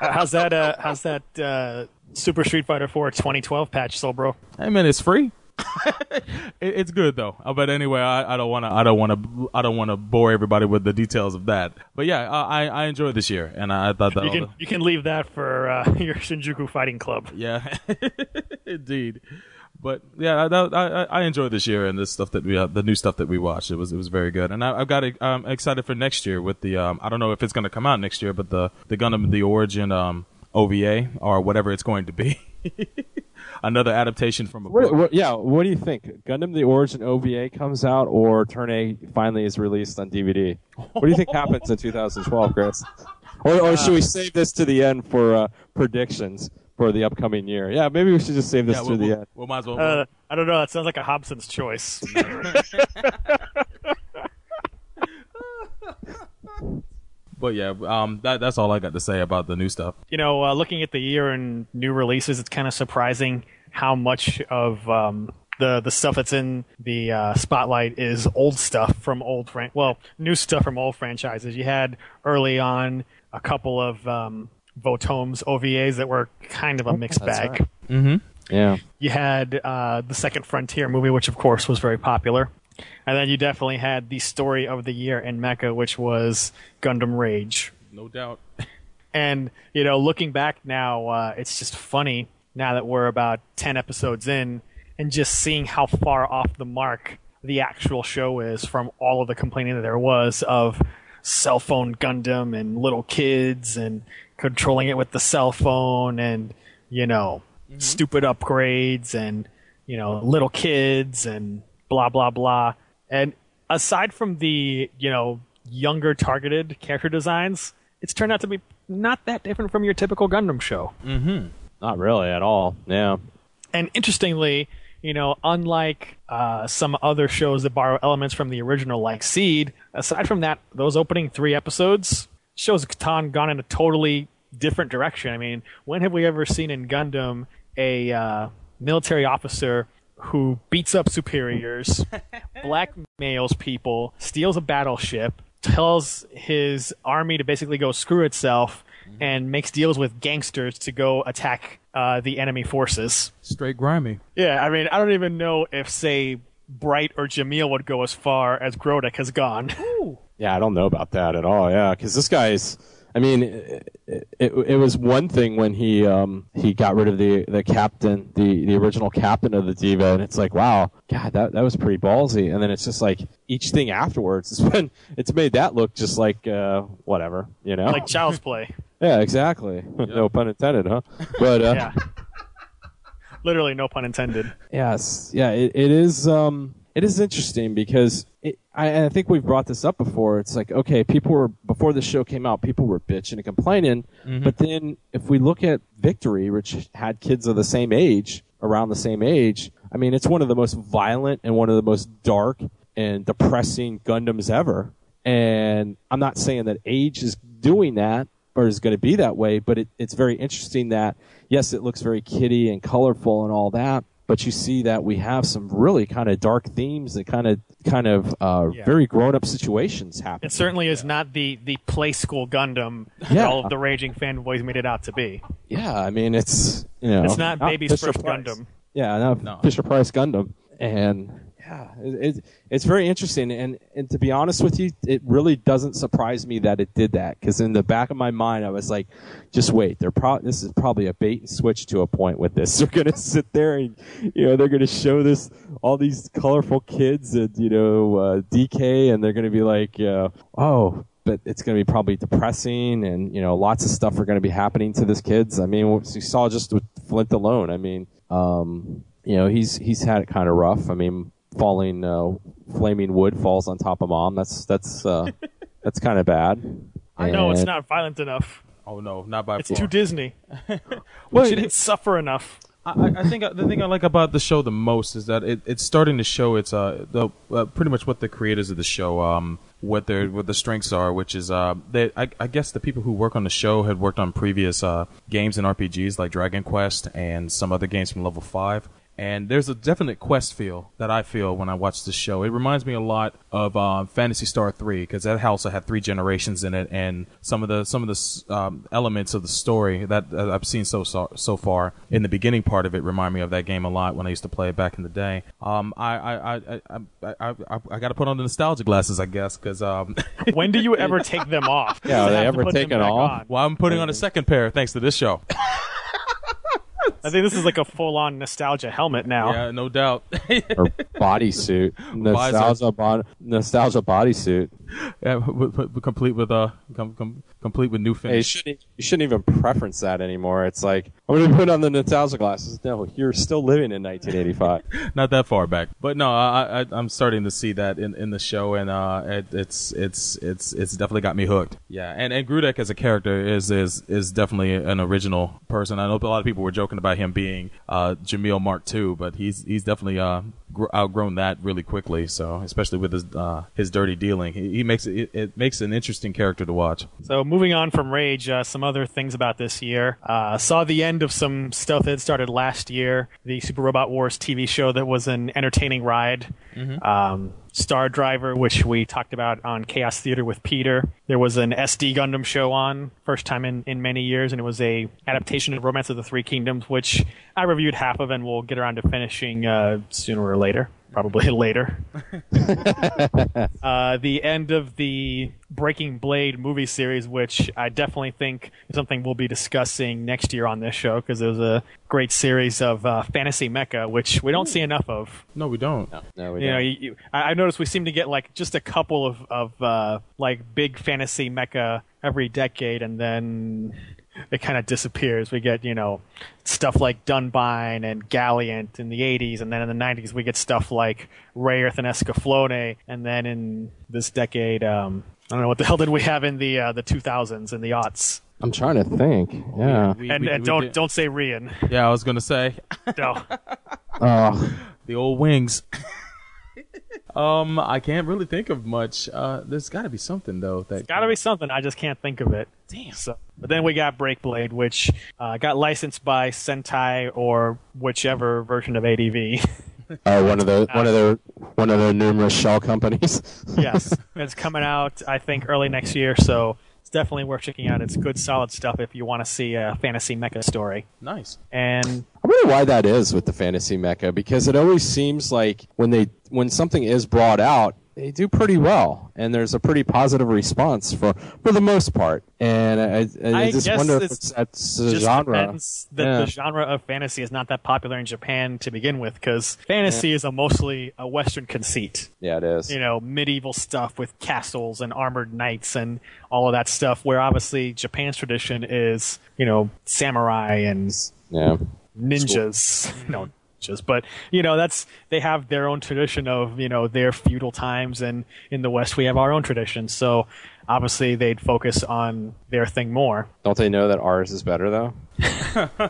How's that? Uh, how's that? Uh, Super Street Fighter 4 2012 patch, so bro? Hey man, it's free. it, it's good though. Uh, But anyway, I, I don't want to. I don't want to. I don't want to bore everybody with the details of that. But yeah, uh, I I enjoyed this year, and I, I thought that. You can you can leave that for uh, your Shinjuku Fighting Club. Yeah, indeed. But yeah, that, I I enjoyed this year and this stuff that we uh, the new stuff that we watched. It was it was very good, and I, I've got um, excited for next year with the um, I don't know if it's going to come out next year, but the the Gundam the Origin um, OVA or whatever it's going to be. Another adaptation from a What, book. what, yeah, what do you think? Gundam the Origin OVA comes out, or Turn A finally is released on DVD? What do you think happens in 2012, Chris? Or, or should we save this to the end for uh, predictions for the upcoming year? Yeah, maybe we should just save this Yeah, to we'll, the we'll, end. we'll might as well. Uh, I don't know. That sounds like a Hobson's choice. but yeah, um, that, that's all I got to say about the new stuff. you know, uh, looking at the year and new releases, it's kind of surprising how much of um, the the stuff that's in the uh, spotlight is old stuff from old fran- well, new stuff from old franchises. You had early on a couple of um, Votoms OVAs that were kind of a mixed that's bag. right. Mm-hmm. Yeah. You had uh, the Second Frontier movie, which of course was very popular. And then you definitely had the story of the year in Mecha, which was Gundam Rage. No doubt. And you know, looking back now, uh, it's just funny now that we're about ten episodes in, and just seeing how far off the mark the actual show is from all of the complaining that there was of cell phone Gundam and little kids and controlling it with the cell phone and you know stupid upgrades and you know little kids and blah blah blah. And aside from the you know younger targeted character designs, it's turned out to be not that different from your typical Gundam show. Mm-hmm. Not really at all. Yeah. And interestingly, you know, unlike uh, some other shows that borrow elements from the original, like Seed, aside from that, those opening three episodes shows Catan gone in a totally different direction. I mean, when have we ever seen in Gundam a uh, military officer who beats up superiors, blackmails people, steals a battleship, tells his army to basically go screw itself, and makes deals with gangsters to go attack uh, the enemy forces? Straight grimy. Yeah, I mean, I don't even know if, say, Bright or Jamil would go as far as Grodek has gone. Yeah, I don't know about that at all. Yeah, because this guy's. I mean, it, it, it was one thing when he um, he got rid of the the captain, the the original captain of the diva, and it's like, wow, God, that that was pretty ballsy. And then it's just like each thing afterwards, it's been it's made that look just like uh, whatever, you know, Like child's play. Yeah, exactly. no pun intended, huh? But uh, yeah. Literally, no pun intended. Yes, yeah, it, it is. Um, it is interesting because it, I, I think we've brought this up before. It's like okay, people were before the show came out, people were bitching and complaining, Mhm. but then if we look at Victory, which had kids of the same age, around the same age, I mean, it's one of the most violent and one of the most dark and depressing Gundams ever. And I'm not saying that age is doing that or is going to be that way, but it, it's very interesting that yes, it looks very kitty and colorful and all that, but you see that we have some really kind of dark themes and kind of kind of uh, Yeah. very grown up situations happen. It certainly is not the, the play school Gundam that Yeah. all of the raging fanboys made it out to be. Yeah, I mean it's you know It's not baby's Fisher first Price. Gundam. Yeah, no, No. Fisher Price Gundam, and yeah, it, it, it's very interesting. And and to be honest with you, it really doesn't surprise me that it did that because in the back of my mind, I was like, just wait, they're pro- this is probably a bait and switch to a point with this. They're gonna sit there and you know they're gonna show this all these colorful kids and you know uh, DK, and they're gonna be like, uh, oh. But it's going to be probably depressing, and you know, lots of stuff are going to be happening to this kids. I mean, you saw just with Flint alone. I mean, um, you know, he's he's had it kind of rough. I mean, falling, uh, flaming wood falls on top of mom. That's that's uh, that's kind of bad. I know it's not violent enough. Oh no, not by It's far. too Disney. Well, she it- didn't suffer enough. I, I- I think the thing I like about the show the most is that it, it's starting to show it's uh, the uh, pretty much what the creators of the show um what their what the strengths are, which is uh they I, I guess the people who work on the show had worked on previous uh games and RPGs like Dragon Quest and some other games from Level Five. And there's a definite quest feel that I feel when I watch this show. It reminds me a lot of uh, Phantasy Star 3 because that also had three generations in it, and some of the some of the um, elements of the story that uh, I've seen so, so so far in the beginning part of it remind me of that game a lot when I used to play it back in the day. Um, I I I I I, I, I, I got to put on the nostalgia glasses, I guess, because um, when do you ever take them off? Yeah, You have to put them back on. Well, I'm putting on a second pair thanks to this show. I think this is like a full-on nostalgia helmet now. Yeah, no doubt. or bodysuit, nostalgia, bod- nostalgia bodysuit. Yeah, with, with, with- complete with uh, com, com, complete with new Hey, you shouldn't you shouldn't even preference that anymore. It's like I'm going to put on the nostalgia glasses. No, you're still living in 1985. Not that far back, but no, I, I I'm starting to see that in, in the show, and uh, it, it's it's it's it's definitely got me hooked. Yeah, and and Grodek as a character is is is definitely an original person. I know a lot of people were joking about him being uh Jamil Mark II, but he's he's definitely uh gr- outgrown that really quickly. So especially with his uh his dirty dealing, he, he makes it it makes an interesting character to watch. So moving on from Rage, uh, some other things about this year. Uh, saw the end of some stuff that started last year. The Super Robot Wars TV show that was an entertaining ride. Mhm. Um, Star Driver, which we talked about on Chaos Theater with Peter. There was an SD Gundam show on, first time in, in many years, and it was a adaptation of Romance of the Three Kingdoms, which I reviewed half of, and we'll get around to finishing uh, sooner or later. Probably later. uh, the end of the Breaking Blade movie series, which I definitely think is something we'll be discussing next year on this show because it was a great series of uh, fantasy mecha, which we don't see enough of. No, we don't. No, we You don't. you, you, I I noticed we seem to get like just a couple of of uh, like big fantasy mecha every decade, and then it kind of disappears. We get you know stuff like Dunbine and Galient in the '80s, and then in the '90s we get stuff like Rayearth and Escaflowne, and then in this decade, um, I don't know what the hell did we have in the uh, the 2000s and the aughts. I'm trying to think. Yeah. We- and we- and we don't did- don't say Rian. Yeah, I was gonna say No. Oh. the old wings. Um, I can't really think of much. Uh, there's got to be something though that Got to be something. I just can't think of it. Damn. So, but then we got Breakblade, which uh, got licensed by Sentai or whichever version of ADV. Uh, one of the one of the one of the numerous shell companies. yes, it's coming out I think early next year. So it's definitely worth checking out. It's good, solid stuff if you want to see a fantasy mecha story. Nice. And I wonder why that is with the fantasy mecha because it always seems like when they when something is brought out, they do pretty well, and there's a pretty positive response for for the most part. And I, I, I just wonder if it's that's the genre. that Yeah. the genre of fantasy is not that popular in Japan to begin with, because fantasy is a mostly a Western conceit. Yeah, it is. You know, medieval stuff with castles and armored knights and all of that stuff. Where obviously Japan's tradition is, you know, samurai and Yeah. ninjas. no but you know that's they have their own tradition of you know their feudal times, and in the West we have our own traditions So obviously they'd focus on their thing more. Don't they know that ours is better though?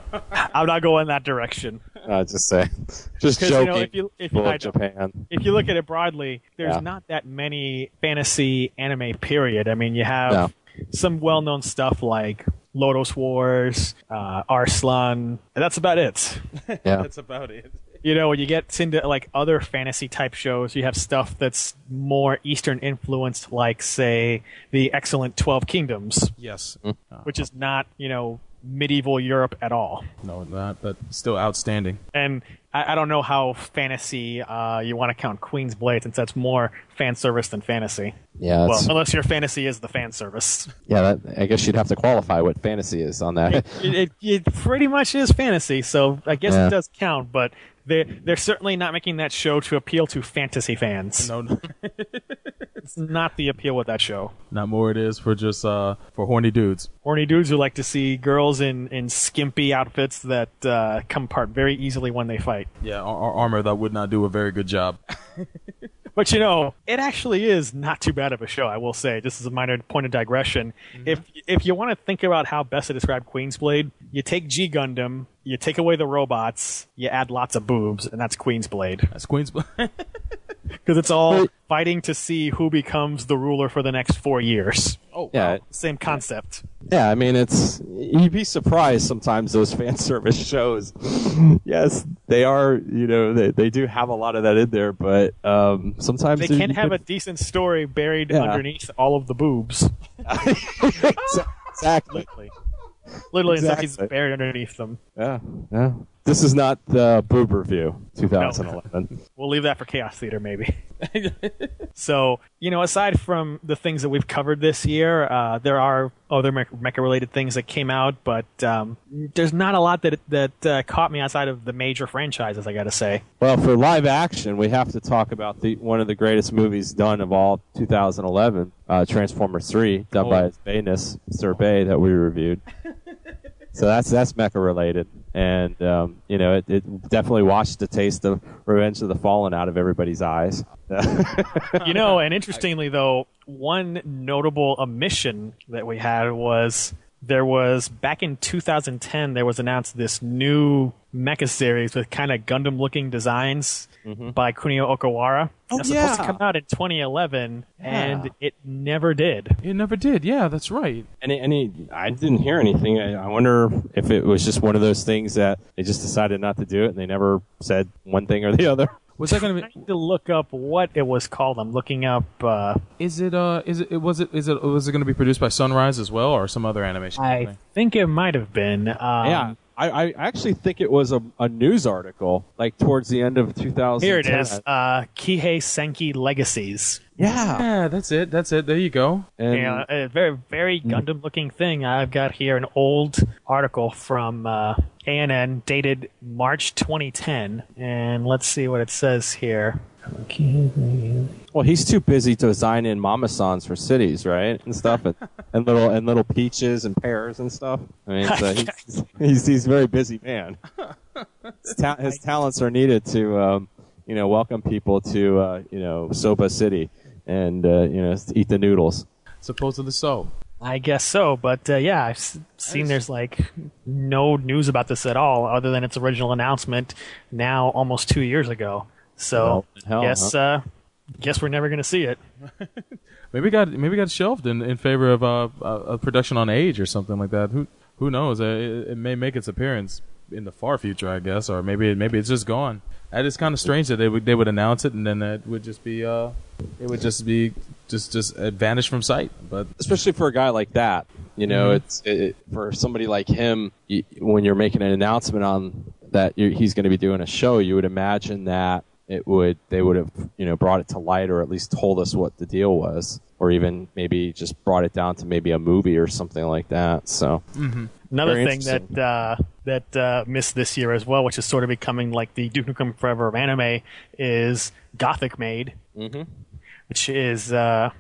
I'm not going that direction. Uh, just say, just joking. you know, if you if I- Japan. if you look at it broadly, there's Yeah. not that many fantasy anime. Period. I mean, you have No. Some well-known stuff like Lodoss Wars, uh, Arslan. and That's about it. Yeah. That's about it. You know, when you get into like other fantasy type shows, you have stuff that's more Eastern influenced, like say the excellent Twelve Kingdoms, Yes. which is not you know medieval Europe at all. No, not, but still outstanding. And I, I don't know how fantasy uh, you want to count Queen's Blade, since that's more fan service than fantasy. Yeah, Well, that's- unless your fantasy is the fan service. Yeah, that, I guess you'd have to qualify what fantasy is on that. it, it, it pretty much is fantasy, so I guess Yeah. it does count. But they they're certainly not making that show to appeal to fantasy fans. No, no. it's not the appeal with that show. Not more it is for just uh for horny dudes. Horny dudes who like to see girls in, in skimpy outfits that uh, come apart very easily when they fight. Yeah, ar- ar- armor that would not do a very good job. But you know, it actually is not too bad of a show. I will say, just as a minor point of digression. Mm-hmm. If if you want to think about how best to describe Queen's Blade, you take G Gundam, you take away the robots, you add lots of boobs, and that's Queen's Blade. That's Queen's Blade. Because it's all fighting to see who becomes the ruler for the next four years. Oh, yeah, Same concept. yeah. I mean, it's you'd be surprised sometimes those fan service shows. yes, they are. You know, they they do have a lot of that in there, but um, sometimes They you can have a decent story buried Yeah. underneath all of the boobs. exactly. Literally, literally Exactly. exactly. buried underneath them. Yeah, yeah. This is not the boob review 2011. We'll leave that for Chaos Theater, maybe. so, you know, aside from the things that we've covered this year, uh, there are other mecha related things that came out, but um, there's not a lot that that uh, caught me outside of the major franchises. I got to say. Well, for live action, we have to talk about the one of the greatest movies done of all 2011, uh, Transformers 3, done Oh. by Bayness, Sir Bay, that we reviewed. so that's that's mecha related, and um, you know it, it definitely washed the taste of Revenge of the Fallen out of everybody's eyes. you know, and interestingly though, one notable omission that we had was there was back in 2010 there was announced this new mecha series with kind of Gundam looking designs by Kunio Okawara. Oh, It was supposed to come out in 2011 and it never did. It never did. Yeah, that's right. And any, I didn't hear anything. I, I wonder if it was just one of those things that they just decided not to do it, and they never said one thing or the other. Was that going to be? I need to look up what it was called. I'm looking up. Uh, Is it? Uh, is it? Was it? Is it? Was it going to be produced by Sunrise as well, or some other animation? I company? think it might have been. Um, yeah, I, I actually think it was a, a news article, like towards the end of 2010. Here it is. Uh, Kihei Senki Legacies. Yeah. Yeah, that's it. That's it. There you go. And Yeah, a very very Gundam looking thing. I've got here an old article from uh, ANN dated March 2010, and let's see what it says here. Well, he's too busy designing in sans for cities, right, and stuff, and, and little and little peaches and pears and stuff. I mean, so he's, he's he's a very busy man. His, ta- his talents are needed to, um, you know, welcome people to, uh, you know, Soba City, and uh, you know, eat the noodles. Supposedly so. I guess so, but uh, yeah, I've seen there's like no news about this at all, other than its original announcement now almost two years ago. So Well, hell, guess uh, guess we're never gonna see it. Maybe it got maybe got shelved in, in favor of uh, a, a production on Age or something like that. Who who knows? Uh, It, it may make its appearance in the far future, I guess, or maybe maybe it's just gone. That is kind of strange that they would they would announce it and then it would just be uh it would just be just just uh, vanish from sight. But especially for a guy like that. You know, Mhm. it's it, for somebody like him. You, when you're making an announcement on that you're, he's going to be doing a show, you would imagine that it would they would have you know brought it to light or at least told us what the deal was, or even maybe just brought it down to maybe a movie or something like that. So Another thing that uh, that uh, missed this year as well, which is sort of becoming like the Duke Nukem Forever of anime, is Gothic Maid, Mhm. which is uh,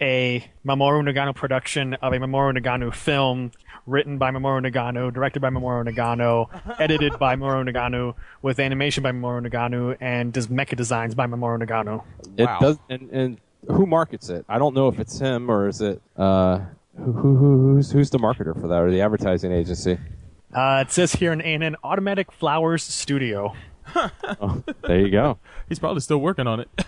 a Mamoru Nagano production of a Mamoru Nagano film written by Mamoru Nagano, directed by Mamoru Nagano, edited by Mamoru Nagano, with animation by Mamoru Nagano, and does mecha designs by Mamoru Nagano. it does. And, and who markets it? I don't know if it's him or is it uh, who, who, who- who's who's the marketer for that or the advertising agency? Uh, it says here in, in an Automatic Flowers studio. Oh, there you go. He's probably still working on it.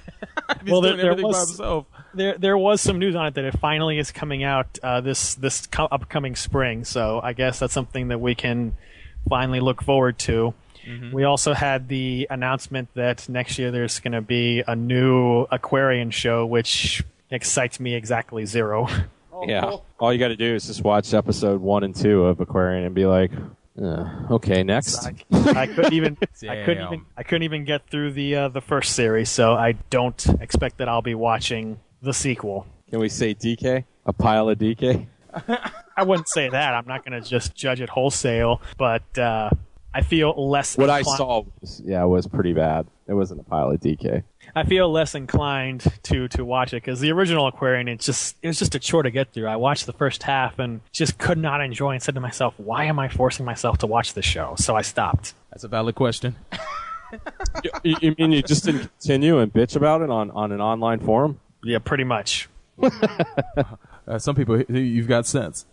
He's well, there, doing there everything by was himself. there there was some news on it that it finally is coming out uh, this this co- upcoming spring. So I guess that's something that we can finally look forward to. Mm-hmm. We also had the announcement that next year there's going to be a new Aquarion show, which excites me exactly zero. Yeah. All you got to do is just watch episode one and two of Aquarion and be like, uh, okay, next. I couldn't even I couldn't even I couldn't even get through the uh, the first series, so I don't expect that I'll be watching the sequel. Can we say DK? A pile of DK? I wouldn't say that. I'm not going to just judge it wholesale, but uh, I feel less. What I saw was, yeah, was pretty bad. It wasn't a pile of DK. I feel less inclined to to watch it because the original Aquarion, it's just it was just a chore to get through. I watched the first half and just could not enjoy, and said to myself, "Why am I forcing myself to watch this show?" So I stopped. That's a valid question. you, you mean you just didn't continue and bitch about it on, on an online forum? Yeah, pretty much. Uh, some people, you've got sense,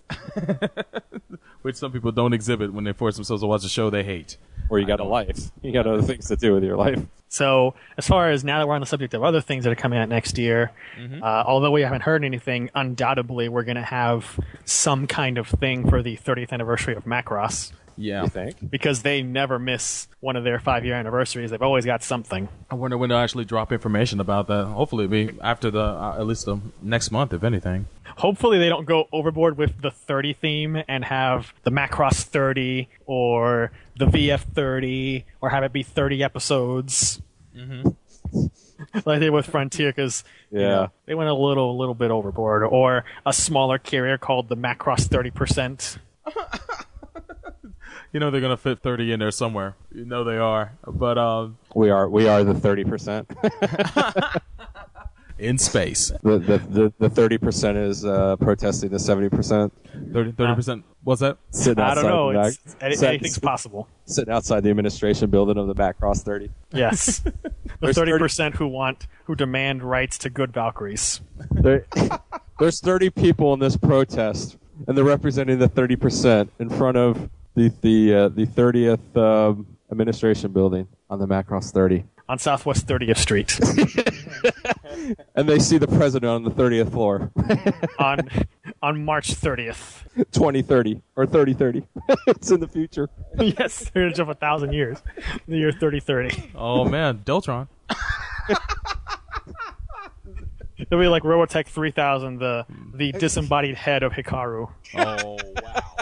which some people don't exhibit when they force themselves to watch a show they hate. Or you got a life. You got other things to do with your life. So, as far as now that we're on the subject of other things that are coming out next year, Mm-hmm. uh, although we haven't heard anything, undoubtedly we're going to have some kind of thing for the 30th anniversary of Macross. Yeah. You think? Because they never miss one of their five year anniversaries. They've always got something. I wonder when they'll actually drop information about that. Hopefully, it'll be after the uh, at least the next month, if anything. Hopefully, they don't go overboard with the 30 theme and have the Macross 30 or the VF 30 or have it be 30 episodes. like they did with Frontier, because Yeah. they went a little, little bit overboard. Or a smaller carrier called the Macross 30%. You know they're gonna fit thirty in there somewhere. You know they are, but um, We are we are the thirty percent. in space, The the the the thirty percent is uh, protesting the seventy percent. 30 percent. What's that? Sitting I don't know. the It's, any- sit- anything's possible. sitting outside the administration building of the Macross thirty. Yes. the 30% who want, who demand rights to good Valkyries. There, there's 30 people in this protest, and they're representing the 30 percent in front of the the uh, the 30th um, administration building on the Macross 30, On Southwest 30th Street. and they see the president on the 30th floor, on on March 30th. 2030 or 3030. it's in the future. yes, they're of a thousand years. The year 3030. Oh man, Deltron. It'll be like Robotech 3000, the the disembodied head of Hikaru. Oh wow!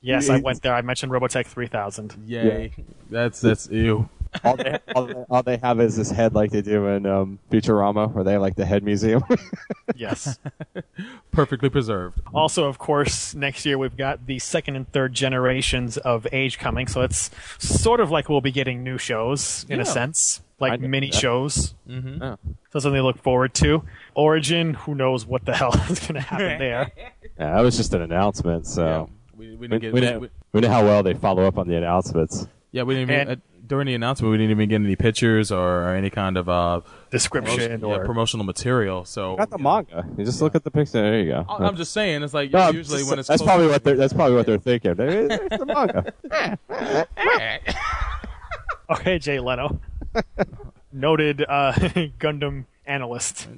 Yes, I went there. I mentioned Robotech 3000. Yay! That's that's ew. All they, all, they, all they have is this head, like they do in um, Futurama, where they have like the head museum. Yes. Perfectly preserved. also, of course, next year we've got the second and third generations of Age coming, so it's sort of like we'll be getting new shows in Yeah. a sense, like get mini that. shows. Mm-hmm. Yeah. So something to look forward to. Origin, who knows what the hell is going to happen there. yeah, that was just an announcement, so We, we we, didn't get. we, we- know, we- we know how well they follow up on the announcements. yeah, we didn't even, And- uh, during the announcement. We didn't even get any pictures or, or any kind of uh, Description promotion- yeah, or promotional material. So Got the manga. You just look at the picture. There you go. I- I'm just saying, it's like No, usually just- when it's that's close- probably what they're that's probably what they're thinking. There- There's the manga. Okay, Jay Leno. Noted uh, Gundam analyst.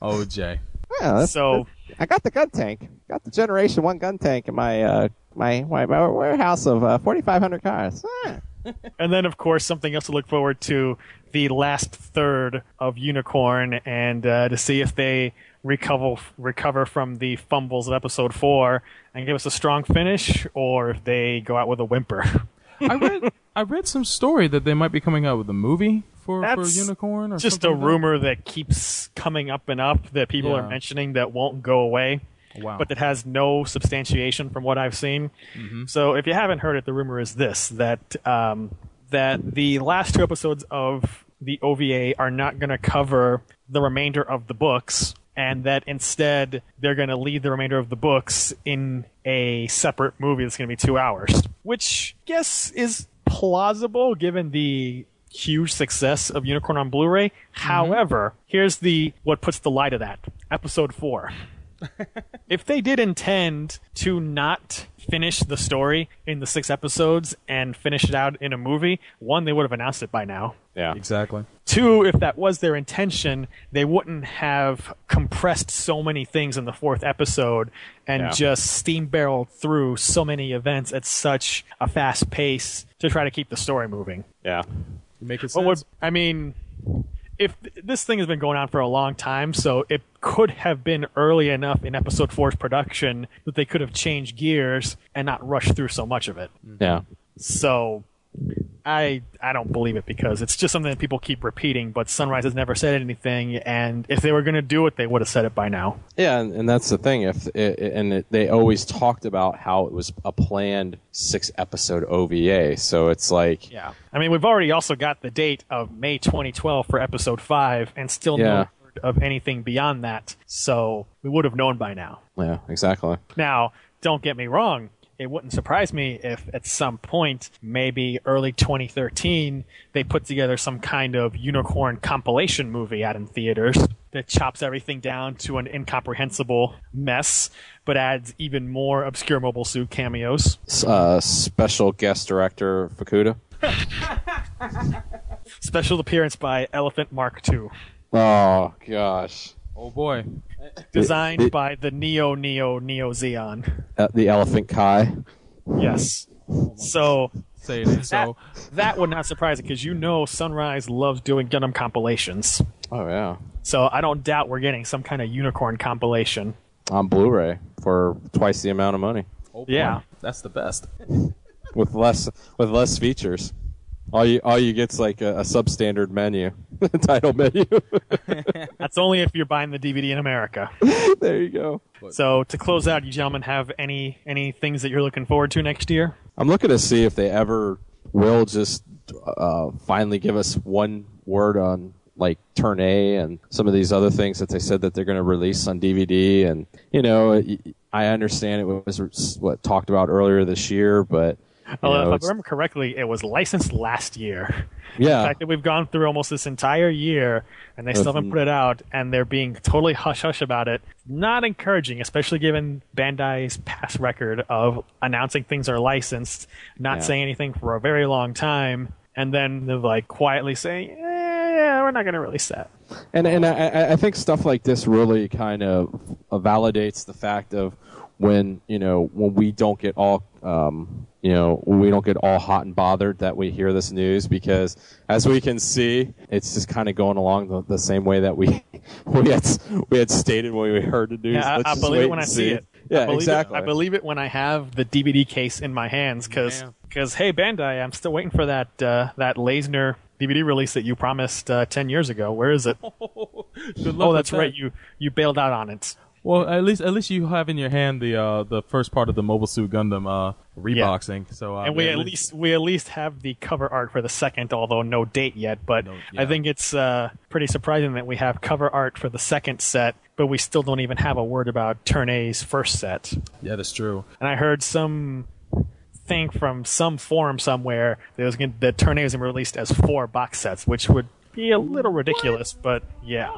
oh, Jay. Yeah, that's- So, I got the gun tank. Got the Generation One gun tank in my uh, my, my my warehouse of uh, 4,500 cars. Ah. and then of course something else to look forward to: the last third of Unicorn, and uh, to see if they recover recover from the fumbles of Episode Four and give us a strong finish, or if they go out with a whimper. I read I read some story that they might be coming out with a movie for, for Unicorn or just a something like that. rumor that keeps coming up and up that people Yeah. are mentioning that won't go away. Wow. But that has no substantiation from what I've seen. Mhm. So if you haven't heard it, the rumor is this: that um, that the last two episodes of the OVA are not going to cover the remainder of the books, and that instead they're going to leave the remainder of the books in a separate movie that's going to be two hours, which I guess is plausible given the huge success of Unicorn on Blu-ray. However, here's the what puts the lie to that. Episode 4. if they did intend to not finish the story in the 6 episodes and finish it out in a movie, one they would have announced it by now. Yeah. Exactly. Two, if that was their intention, they wouldn't have compressed so many things in the fourth episode and Yeah. just steam barreled through so many events at such a fast pace to try to keep the story moving. Yeah. You make it What would sense. I mean? If this thing has been going on for a long time, so it could have been early enough in episode four's production that they could have changed gears and not rushed through so much of it. Yeah. So I I don't believe it because it's just something that people keep repeating. But Sunrise has never said anything, and if they were going to do it, they would have said it by now. Yeah, and, and that's the thing. If it, and it, they always talked about how it was a planned six episode OVA, so it's like Yeah, I mean we've already also got the date of May 2012 for episode five, and still Yeah. no word of anything beyond that. So we would have known by now. yeah, exactly. Now, don't get me wrong. It wouldn't surprise me if at some point, maybe early 2013, they put together some kind of unicorn compilation movie out in theaters that chops everything down to an incomprehensible mess, but adds even more obscure mobile suit cameos. Uh, special guest director Fukuda. Special appearance by Elephant Mark II, Oh gosh, Oh boy. Designed it- by the Neo Neo Neo Zeon. uh, the Elephant Kai. Yes. So Say it ain't that, so. that would not surprise it because you know Sunrise loves doing Gundam compilations. Oh yeah, So I don't doubt we're getting some kind of unicorn compilation. on Blu-ray for twice the amount of money Oh, Yeah. boy. That's the best. with less with less features. All you all you get's like a, a substandard menu, title menu. That's only if you're buying the DVD in America. there you go. So to close out, you gentlemen have any any things that you're looking forward to next year? I'm looking to see if they ever will just uh, finally give us one word on like Turn A and some of these other things that they said that they're going to release on DVD. And you know, I understand it was what talked about earlier this year, but know, if I remember correctly, it was licensed last year. Yeah. The fact that we've gone through almost this entire year and they still haven't put it out and they're being totally hush hush about it, not encouraging, especially given Bandai's past record of announcing things are licensed, not Yeah. saying anything for a very long time, and then they're like quietly saying, eh, yeah, we're not going to release that. And and I, I- I think stuff like this really kind of validates the fact of when you know when we don't get all um, you know we don't get all hot and bothered that we hear this news because as we can see it's just kind of going along the, the same way that we we had we had stated when we heard the news. Yeah, I, I believe it when I see it. Yeah, I exactly. It, I believe it when I have the DVD case in my hands because Yeah. hey Bandai, I'm still waiting for that uh, that Lasner DVD release that you promised uh, ten years ago. Where is it? Good luck oh, with that's that. right. You you bailed out on it. Well, at least at least you have in your hand the uh, the first part of the Mobile Suit Gundam uh, reboxing. So uh, and we yeah, at least we at least have the cover art for the second, although no date yet. But I think it's uh, pretty surprising that we have cover art for the second set, but we still don't even have a word about Turn A's first set. yeah, that's true. And I heard some thing from some forum somewhere that was gonna, that Turn A was gonna be released as four box sets, which would be a little ridiculous. But yeah,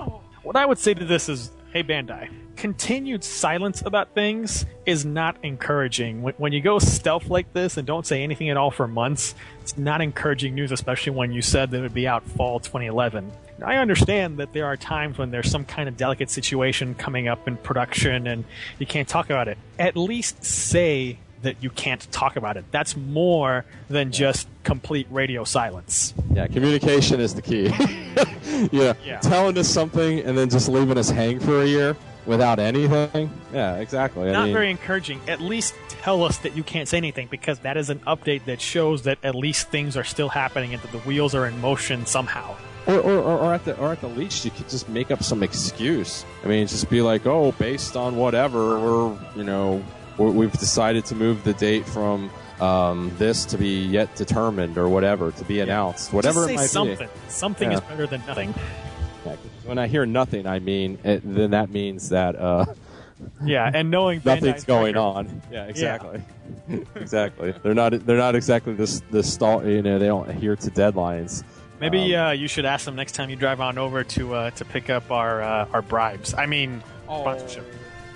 what I would say to this is, hey Bandai, continued silence about things is not encouraging. When, when you go stealth like this and don't say anything at all for months, it's not encouraging news, especially when you said that it would be out fall 2011. I understand that there are times when there's some kind of delicate situation coming up in production and you can't talk about it. At least say that you can't talk about it. That's more than just complete radio silence. Yeah, communication is the key. yeah, Yeah. telling us something and then just leaving us hang for a year. without anything. Yeah, exactly. I Not mean, very encouraging. At least tell us that you can't say anything because that is an update that shows that at least things are still happening and that the wheels are in motion somehow. Or, or, or, at the or at the least, you could just make up some excuse. I mean, just be like, "Oh, based on whatever, we're you know we've decided to move the date from um, this to be yet determined or whatever to be announced, whatever Just say it might something. be." Something Yeah. is better than nothing. When I hear nothing, I mean it, then that means that uh, Yeah, and knowing nothing's Bandai's going record- on. Yeah, exactly. exactly. They're not. They're not exactly this. This stall. You know, they don't adhere to deadlines. Maybe Um, uh, you should ask them next time you drive on over to uh, to pick up our uh, our bribes. I mean, sponsorship.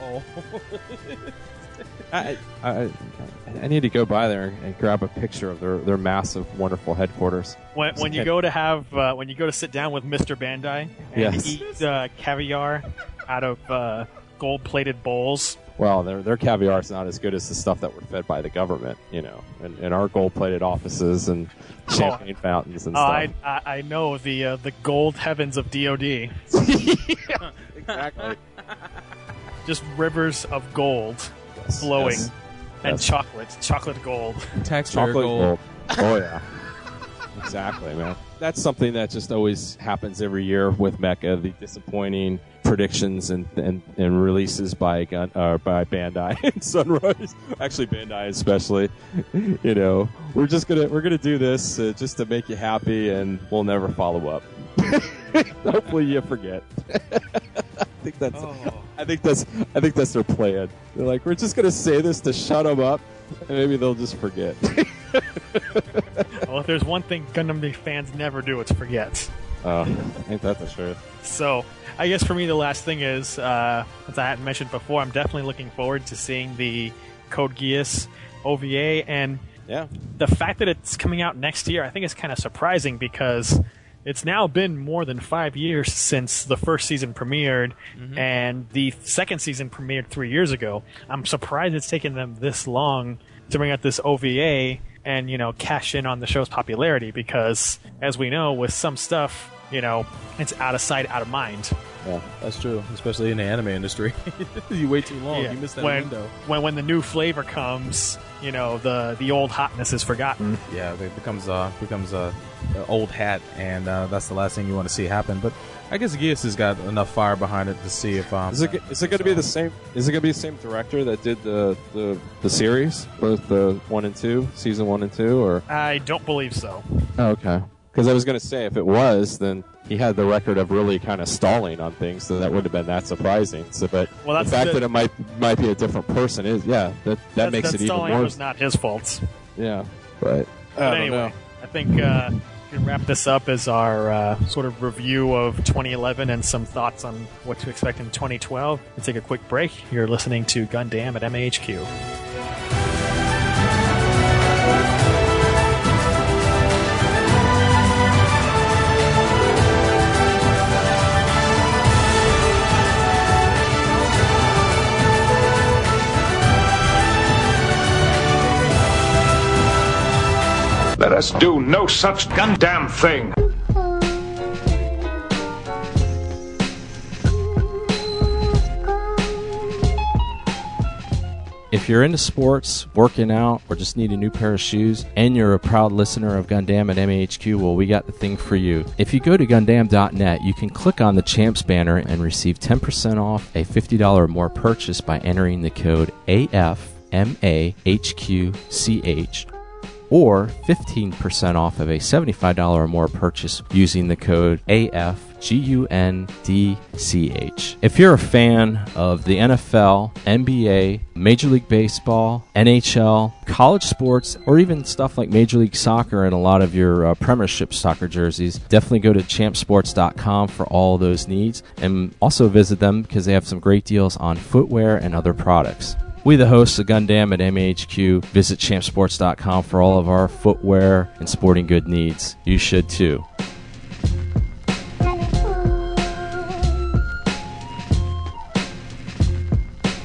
Oh. I, I, I need to go by there and grab a picture of their, their massive, wonderful headquarters. When, when you go to have uh, when you go to sit down with Mr. Bandai and Yes. eat uh, caviar out of uh, gold plated bowls. Well, their their caviar is not as good as the stuff that we're fed by the government, you know, in, in our gold-plated offices and champagne fountains and Oh, stuff. I, I I know the uh, the gold heavens of DoD. exactly. Just rivers of gold flowing, yes, and yes. chocolate, chocolate gold. Taxpayer Chocolate gold. gold. Oh yeah, exactly, man. That's something that just always happens every year with Mecha. The disappointing predictions and and, and releases by Gun, uh, by Bandai and Sunrise. Actually, Bandai especially. You know, we're just gonna we're gonna do this uh, just to make you happy, and we'll never follow up. Hopefully, you forget. I think that's. I think that's. I think that's their plan. They're like, we're just gonna say this to shut them up, and maybe they'll just forget. well, if there's one thing Gundam fans never do, it's forget. Oh, ain't that the truth? So, I guess for me, the last thing is, uh, as I hadn't mentioned before, I'm definitely looking forward to seeing the Code Geass OVA, and yeah, the fact that it's coming out next year, I think is kind of surprising because it's now been more than five years since the first season premiered, and the second season premiered three years ago. I'm surprised it's taken them this long to bring out this OVA and you know cash in on the show's popularity because, as we know, with some stuff, you know, it's out of sight, out of mind. Yeah, that's true, especially in the anime industry. you wait too long, Yeah. you miss that when, window. When when the new flavor comes, you know the the old hotness is forgotten. Yeah, it becomes uh becomes a, a old hat, and uh, that's the last thing you want to see happen. But I guess Geass has got enough fire behind it to see if um Is it is it going to be the same? Is it going to be the same director that did the the, the series, both the one and two, season one and two, or? I don't believe so. Oh, okay. Because I was going to say, if it was, then he had the record of really kind of stalling on things, so that wouldn't have been that surprising. So, but Well, that's the fact the- that it might might be a different person is, yeah, that that That's- makes that's it even stalling more. was not his fault. Yeah, but But I don't anyway, know. I think uh, we can wrap this up as our uh, sort of review of 2011 and some thoughts on what to expect in 2012. Let's take a quick break. You're listening to Gundam at MAHQ. Let us do no such Gundam thing. If you're into sports, working out, or just need a new pair of shoes, and you're a proud listener of Gundam at MAHQ, well, we got the thing for you. If you go to Gundam.net, you can click on the Champs banner and receive 10% off a $50 or more purchase by entering the code AFMAHQCH or 15% off of a $75 or more purchase using the code AFGUNDCH. If you're a fan of the NFL, NBA, Major League Baseball, NHL, college sports, or even stuff like Major League Soccer and a lot of your uh, Premiership soccer jerseys, definitely go to champsports.com for all those needs and also visit them because they have some great deals on footwear and other products. We, the hosts of Gundam at MHQ, visit champsports.com for all of our footwear and sporting good needs. You should too.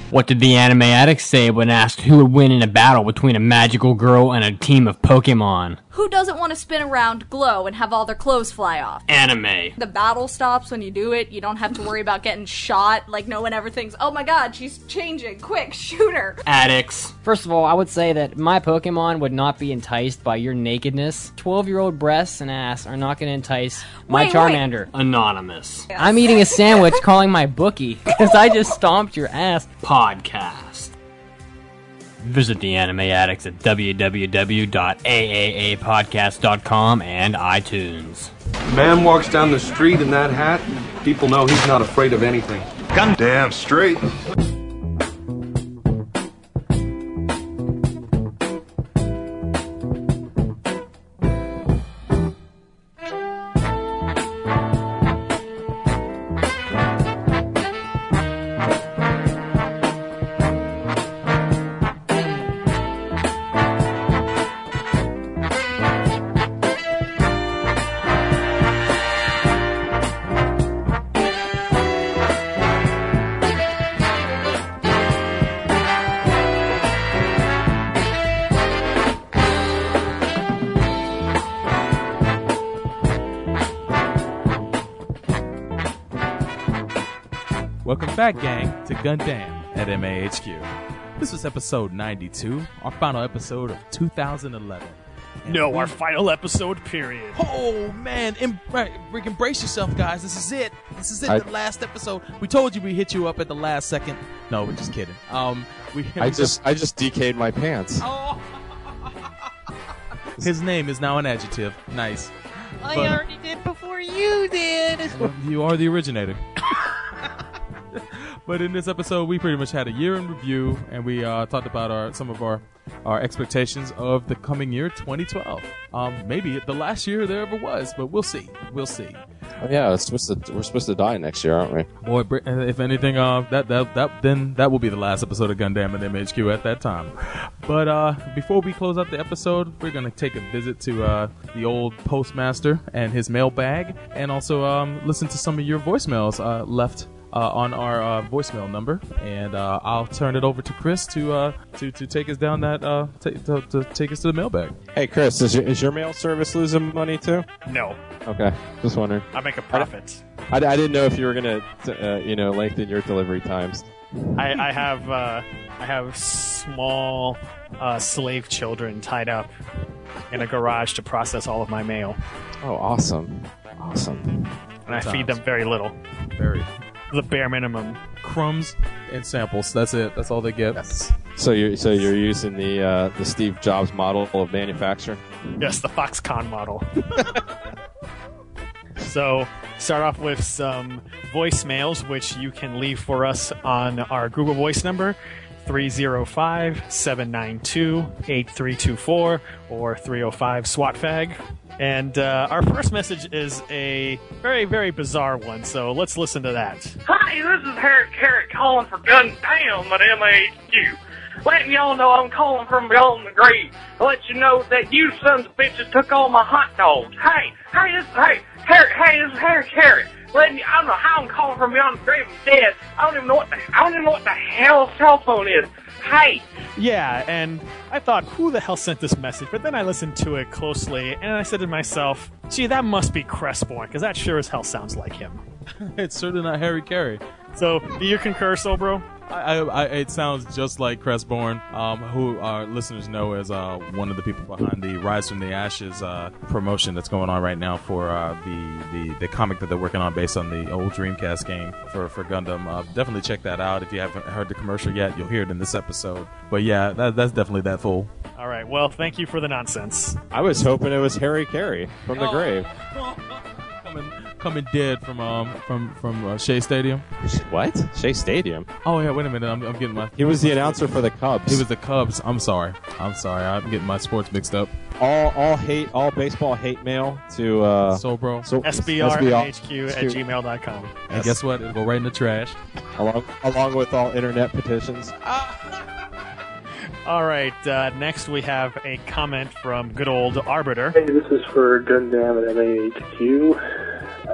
What did the anime addict say when asked who would win in a battle between a magical girl and a team of Pokemon? Who doesn't want to spin around glow and have all their clothes fly off? Anime. The battle stops when you do it. You don't have to worry about getting shot. Like, no one ever thinks, oh my god, she's changing. Quick, shoot her. Addicts. First of all, I would say that my Pokemon would not be enticed by your nakedness. 12 year old breasts and ass are not going to entice my Wait, wait. Charmander. Anonymous. I'm eating a sandwich calling my bookie because I just stomped your ass. Podcast. Visit the Anime Addicts at www.aaapodcast.com and iTunes. Man walks down the street in that hat, people know he's not afraid of anything. Gun damn straight. Welcome back, gang, to Gundam at MAHQ. This was episode 92, our final episode of 2011. And No, we- our final episode, period. Oh man, em- right, freaking brace yourself, guys. This is it. This is it. I- the last episode. We told you we hit you up at the last second. No, we're just kidding. Um, we. I just I just DK'd my pants. Oh. His name is now an adjective. Nice. I But- already did before you did. You are the originator. But in this episode, we pretty much had a year in review, and we uh, talked about our some of our our expectations of the coming year, 2012. Um, maybe the last year there ever was, but we'll see. We'll see. Oh, yeah, it's supposed to, we're supposed to die next year, aren't we? Boy, if anything, uh, that that that then that will be the last episode of Gundam and MHQ at that time. But uh, before we close out the episode, we're gonna take a visit to uh, the old postmaster and his mailbag, and also um, listen to some of your voicemails uh, left. Uh, on our uh, voicemail number, and uh, I'll turn it over to Chris to uh, to to take us down that uh, ta to, to take us to the mailbag. Hey, Chris, is your, is your mail service losing money too? No, Okay, just wondering. I make a profit. I, I didn't know if you were gonna, t- uh, you know, lengthen your delivery times. I, I have uh, I have small uh, slave children tied up in a garage to process all of my mail, Oh, awesome, awesome. and I Good feed them very little, Very the bare minimum. crumbs and samples. That's it. That's all they get. So you're so you're using the uh, the Steve Jobs model of manufacturing. Yes, the Foxconn model. so, start off with some voicemails, which you can leave for us on our Google Voice number. 305 792 8324 or 305 SWAT FAG. And uh, our first message is a very, very bizarre one, so let's listen to that. Hi, this is Harry Carrot calling for Gundam at MAHQ. Letting y'all know I'm calling from beyond the grave. Let you know that you sons of bitches took all my hot dogs. Hey, hey, this, hey, Harry, hey, this is Harry Carrot. Letting you, I don't know how I'm calling from beyond the grave. I'm dead. I don't even know what the, I don't even know what the hell a cell phone is. Hey, Yeah, and I thought, who the hell sent this message? But then I listened to it closely, and I said to myself, gee, that must be Crestborn, because that sure as hell sounds like him. it's certainly not Harry Caray. So, do you concur, Sobro? I, I, I, it sounds just like Crestborn, um, who our listeners know as uh, one of the people behind the Rise from the Ashes uh, promotion that's going on right now for uh, the, the the comic that they're working on based on the old Dreamcast game for, for Gundam. Uh, definitely check that out. If you haven't heard the commercial yet, you'll hear it in this episode. But yeah, that, that's definitely that fool. All right, well, thank you for the nonsense. I was hoping it was Harry Caray from the grave. Coming, coming dead from um from from uh, Shea Stadium. What? Shea Stadium? Oh yeah, wait a minute. I'm, I'm getting my. He was the announcer for the Cubs. He was the Cubs. I'm sorry. I'm sorry. I'm getting my sports mixed up. all all hate all baseball hate mail to uh, Sobro. So, SBRHQ at gmail.com. And guess what? It'll go right in the trash. along along with all internet petitions. All right, uh, next we have a comment from good old Arbiter. Hey, this is for Gundam at MAHQ.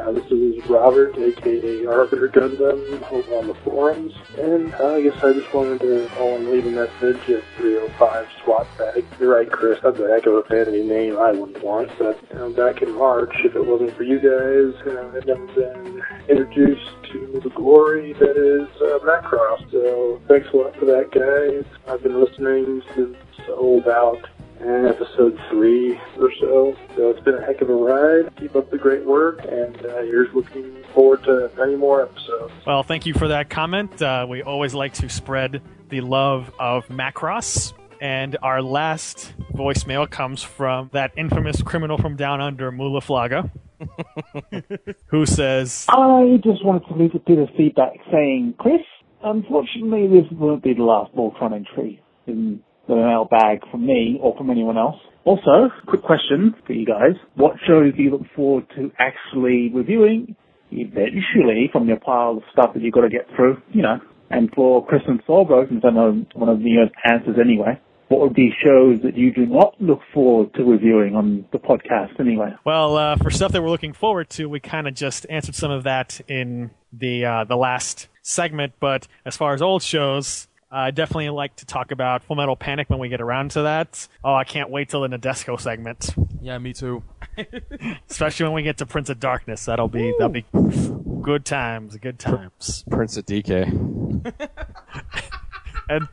Uh, this is Robert, aka Arbiter Gundam, over on the forums. And uh, I guess I just wanted to and leave a message at 305 SWAT Bag. You're right, Chris, that's a heck of a vanity name I wouldn't want. But you know, back in March, if it wasn't for you guys, you know, I'd never been introduced to the glory that is uh, Macross. So thanks a lot for that, guys. I've been listening since about uh, episode three or so. So it's been a heck of a ride. Keep up the great work, and uh, here's looking forward to many more episodes. Well, thank you for that comment. Uh, we always like to spread the love of Macross. And our last voicemail comes from that infamous criminal from down under, Mu La Flaga, who says, I just wanted to leave a bit of feedback saying, Chris, unfortunately this won't be the last Voltron entry in the mailbag from me or from anyone else. Also, quick question for you guys. What shows do you look forward to actually reviewing eventually from your pile of stuff that you've got to get through, you know? And for Chris and Sorgo, since I know one of the answers anyway, what would be shows that you do not look forward to reviewing on the podcast anyway? Well, uh, for stuff that we're looking forward to, we kind of just answered some of that in the uh, the last segment. But as far as old shows, I definitely like to talk about Full Metal Panic when we get around to that. Oh, I can't wait till the Nadesico segment. Yeah, me too. Especially when we get to Prince of Darkness. That'll be that'll be good times, good times. Prince of DK. and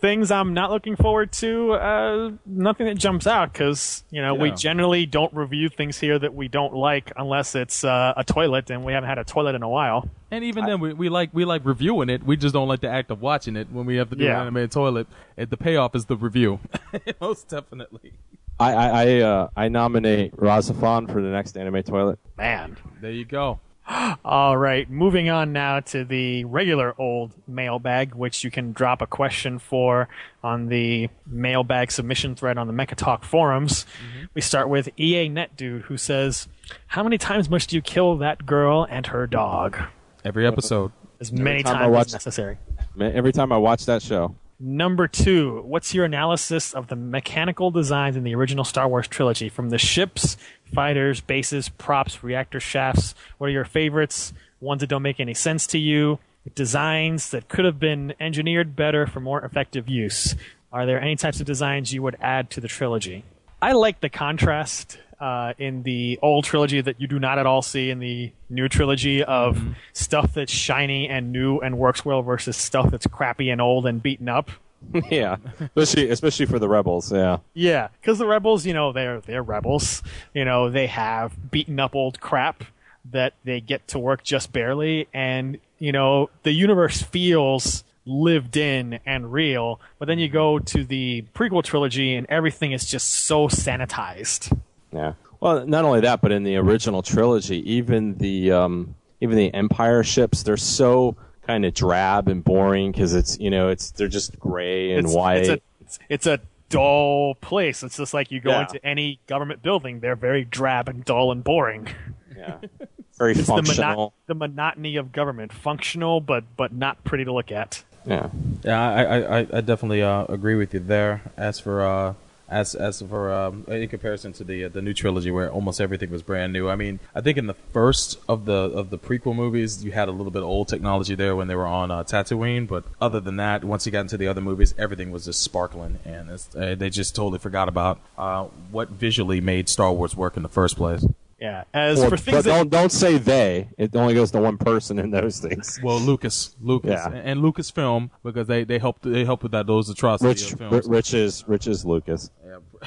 things I'm not looking forward to, uh, nothing that jumps out because you know we generally don't review things here that we don't like unless it's uh, a toilet, and we haven't had a toilet in a while. And even then, we, we like we like reviewing it. We just don't like the act of watching it when we have to do Yeah. an animated toilet. It, the payoff is the review, most definitely. I I I, uh, I nominate Rahxephon for the next anime toilet. Man, there you go. All right, moving on now to the regular old mailbag, which you can drop a question for on the mailbag submission thread on the Mecha Talk forums. Mm-hmm. We start with EA Net Dude, who says, "How many times must you kill that girl and her dog?" Every episode. As Every many time times watch- as necessary. Every time I watch that show, Number two, what's your analysis of the mechanical designs in the original Star Wars trilogy? From the ships, fighters, bases, props, reactor shafts. What are your favorites? Ones that don't make any sense to you? Designs that could have been engineered better for more effective use? Are there any types of designs you would add to the trilogy? I like the contrast uh, in the old trilogy that you do not at all see in the new trilogy of stuff that's shiny and new and works well versus stuff that's crappy and old and beaten up. yeah, especially especially for the rebels. Yeah, Yeah, because the rebels, you know, they're they're rebels. You know, they have beaten up old crap that they get to work just barely, and you know, the universe feels lived in and real. But then you go to the prequel trilogy, and everything is just so sanitized. yeah. Well, not only that, but in the original trilogy, even the um, even the Empire ships, they're so kind of drab and boring because it's you know it's they're just gray and it's, white. It's a, it's, it's a dull place. It's just like you go Yeah. into any government building; they're very drab and dull and boring. Yeah. Very it's the, mono- functional. the monotony of government, functional but but not pretty to look at. Yeah. Yeah, I I, I, I definitely uh, agree with you there. As for uh, as as for um, in comparison to the uh, the new trilogy, where almost everything was brand new. I mean, I think in the first of the of the prequel movies, you had a little bit of old technology there when they were on uh, Tatooine. But other than that, once you got into the other movies, everything was just sparkling, and uh, they just totally forgot about uh, what visually made Star Wars work in the first place. Yeah. As Well, for things that don't don't say they. It only goes to one person in those things. Well, Lucas, Lucas, Yeah. and Lucasfilm because they they helped they helped with that those atrocity Rich, of films. Rich is Rich is Lucas.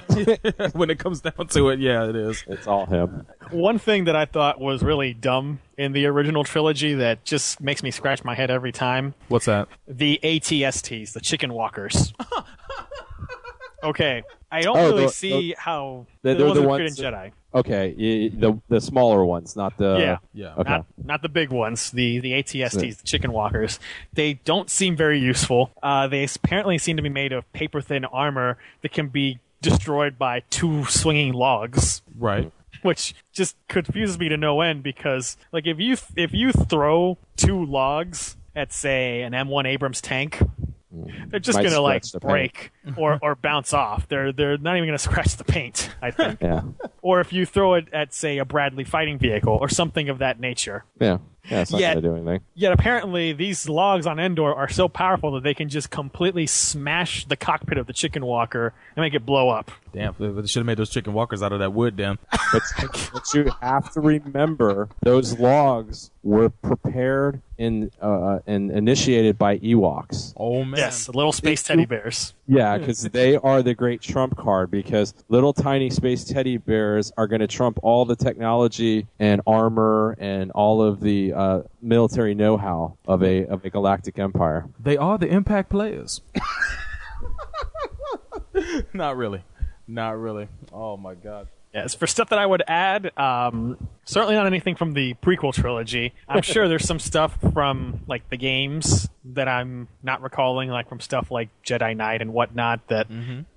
when it comes down to it, yeah, it is. It's all him. One thing that I thought was really dumb in the original trilogy that just makes me scratch my head every time What's that? the ATSTs, the chicken walkers. okay, I don't Oh, really the- see how They're, the they're ones the that ones. appeared in Jedi. Okay, y- the the smaller ones, not the. yeah, yeah. Okay. Not, not the big ones, the the ATSTs, the chicken walkers. They don't seem very useful. Uh, they apparently seem to be made of paper thin armor that can be destroyed by two swinging logs. Right. Which just confuses me to no end because, like, if you if you throw two logs at say an M1 Abrams tank, they're just Might gonna like break or or bounce off. They're they're not even gonna scratch the paint. I think. Yeah. or if you throw it at say a Bradley fighting vehicle or something of that nature. Yeah. Yeah, it's not Yet- going to do anything. Yet apparently these logs on Endor are so powerful that they can just completely smash the cockpit of the chicken walker and make it blow up. Damn, they should have made those chicken walkers out of that wood, damn. But, but you have to remember those logs were prepared in uh, and initiated by Ewoks. Oh man. Yes, little space teddy bears. Yeah, because they are the great trump card. Because little tiny space teddy bears are going to trump all the technology and armor and all of the uh, military know-how of a of a galactic empire. They are the impact players. Not really. Not really. Oh my god. Yes, for stuff that I would add, um, certainly not anything from the prequel trilogy. I'm sure there's some stuff from like the games that I'm not recalling, like from stuff like Jedi Knight and whatnot that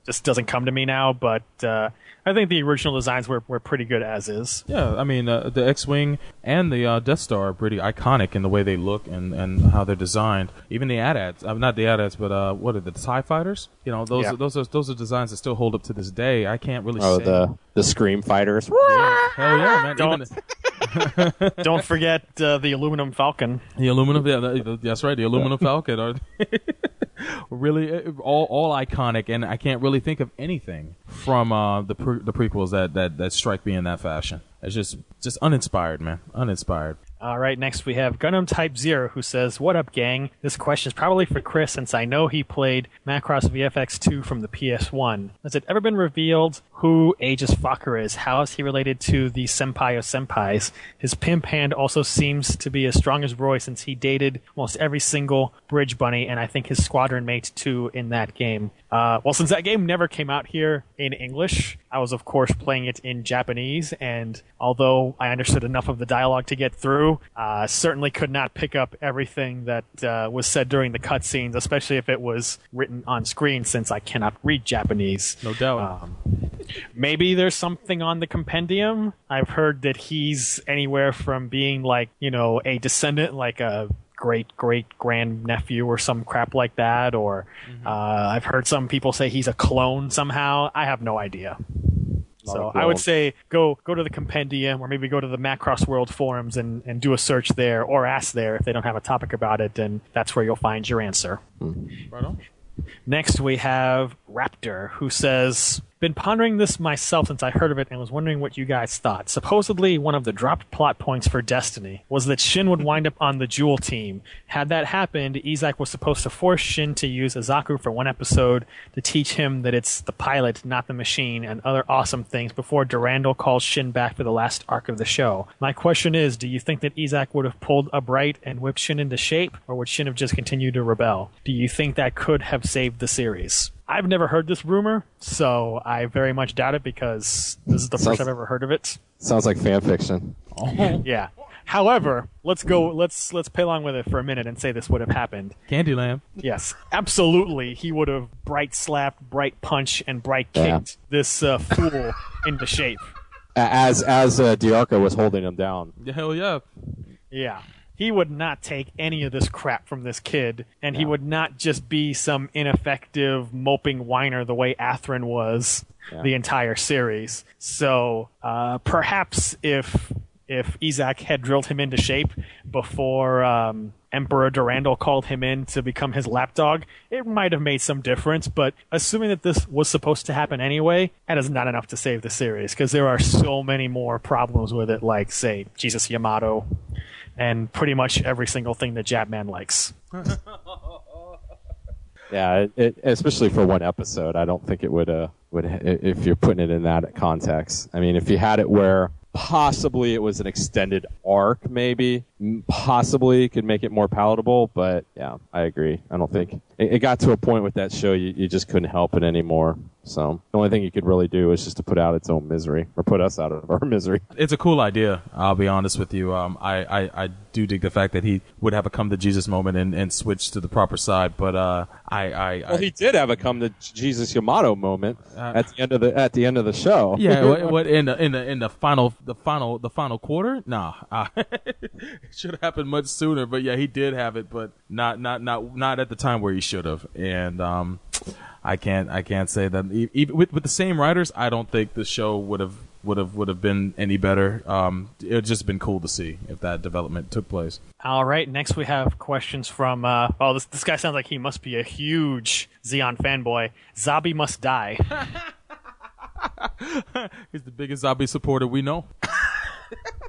just doesn't come to me now. But uh, I think the original designs were, were pretty good as is. Yeah, I mean uh, the X-wing and the uh, Death Star are pretty iconic in the way they look and, and how they're designed. Even the AT-ATs, uh, not the AT-ATs, but uh, what are the Tie Fighters? You know, those Yeah. are, those are those are designs that still hold up to this day. I can't really Oh, say. the the scream fighters. Yeah. Hell yeah, man! Don't- Even Don't forget uh, the aluminum Falcon. the aluminum, yeah, that- that's right. The aluminum Falcon are really uh, all all iconic, and I can't really think of anything from uh, the pre- the prequels that, that that strike me in that fashion. It's just just uninspired, man. Uninspired. All right, next we have Gundam Type Zero, who says, "What up, gang? This question is probably for Chris, since I know he played Macross VFX 2 from the PS1. Has it ever been revealed who Aegis Fokker is? How is he related to the Senpai of Senpais? His pimp hand also seems to be as strong as Roy, since he dated almost every single Bridge Bunny, and I think his squadron mate too in that game. Uh, well, since that game never came out here in English, I was of course playing it in Japanese, and although I understood enough of the dialogue to get through, uh, certainly could not pick up everything that uh, was said during the cutscenes, especially if it was written on screen, since I cannot read Japanese. No doubt. Um, maybe there's something on the compendium. I've heard that he's anywhere from being like, you know, a descendant, like a great great grand nephew or some crap like that, or uh, I've heard some people say he's a clone somehow. I have no idea. So I would say go go to the compendium or maybe go to the Macross World forums and, and do a search there or ask there if they don't have a topic about it, and that's where you'll find your answer. Right on. Next, we have Raptor, who says, Been pondering this myself since I heard of it and was wondering what you guys thought. Supposedly, one of the dropped plot points for Destiny was that Shin would wind up on the Joule team. Had that happened, Yzak was supposed to force Shin to use a Zaku for one episode to teach him that it's the pilot, not the machine, and other awesome things before Durandal calls Shin back for the last arc of the show. My question is, do you think that Yzak would have pulled upright and whipped Shin into shape, or would Shin have just continued to rebel? Do you think that could have saved the series? I've never heard this rumor, so I very much doubt it because this is the Sounds- first I've ever heard of it. Sounds like fan fiction. yeah. However, let's go. Let's let's play along with it for a minute and say this would have happened. Candyland. Yes, absolutely. He would have bright slapped, bright punch, and bright Yeah. kicked this uh, fool into shape. As as uh, Dearka was holding him down. Hell yeah. Yeah. He would not take any of this crap from this kid, and he would not just be some ineffective, moping whiner the way Athrun was Yeah. the entire series. So uh, perhaps if if Yzak had drilled him into shape before um, Emperor Durandal called him in to become his lapdog, it might have made some difference. But assuming that this was supposed to happen anyway, that is not enough to save the series because there are so many more problems with it, like say Jesus Yamato and pretty much every single thing that Japman likes. Yeah, it, it, especially for one episode, I don't think it would uh would if you're putting it in that context. I mean, if you had it where possibly it was an extended arc, maybe possibly could make it more palatable. But yeah, I agree. I don't think it, it got to a point with that show you, you just couldn't help it anymore. So the only thing you could really do is just to put out its own misery or put us out of our misery. It's a cool idea. I'll be honest with you. Um, I, I, I do dig the fact that he would have a come to Jesus moment and, and switch to the proper side. But uh, I, I, Well, he did have a come to Jesus Yamato moment Uh, at the end of the at the end of the show. yeah, what, what in the in the in the final the final the final quarter? Nah, uh, it should have happened much sooner. But yeah, he did have it, but not not not not at the time where he should have. And um, I can't I can't say that even with with the same writers, I don't think the show would have would have would have been any better. Um, it would just been cool to see if that development took place. All right, next we have questions from. Uh, oh, this this guy sounds like he must be a huge Zeon fanboy. Zabi must die. He's the biggest zombie supporter we know.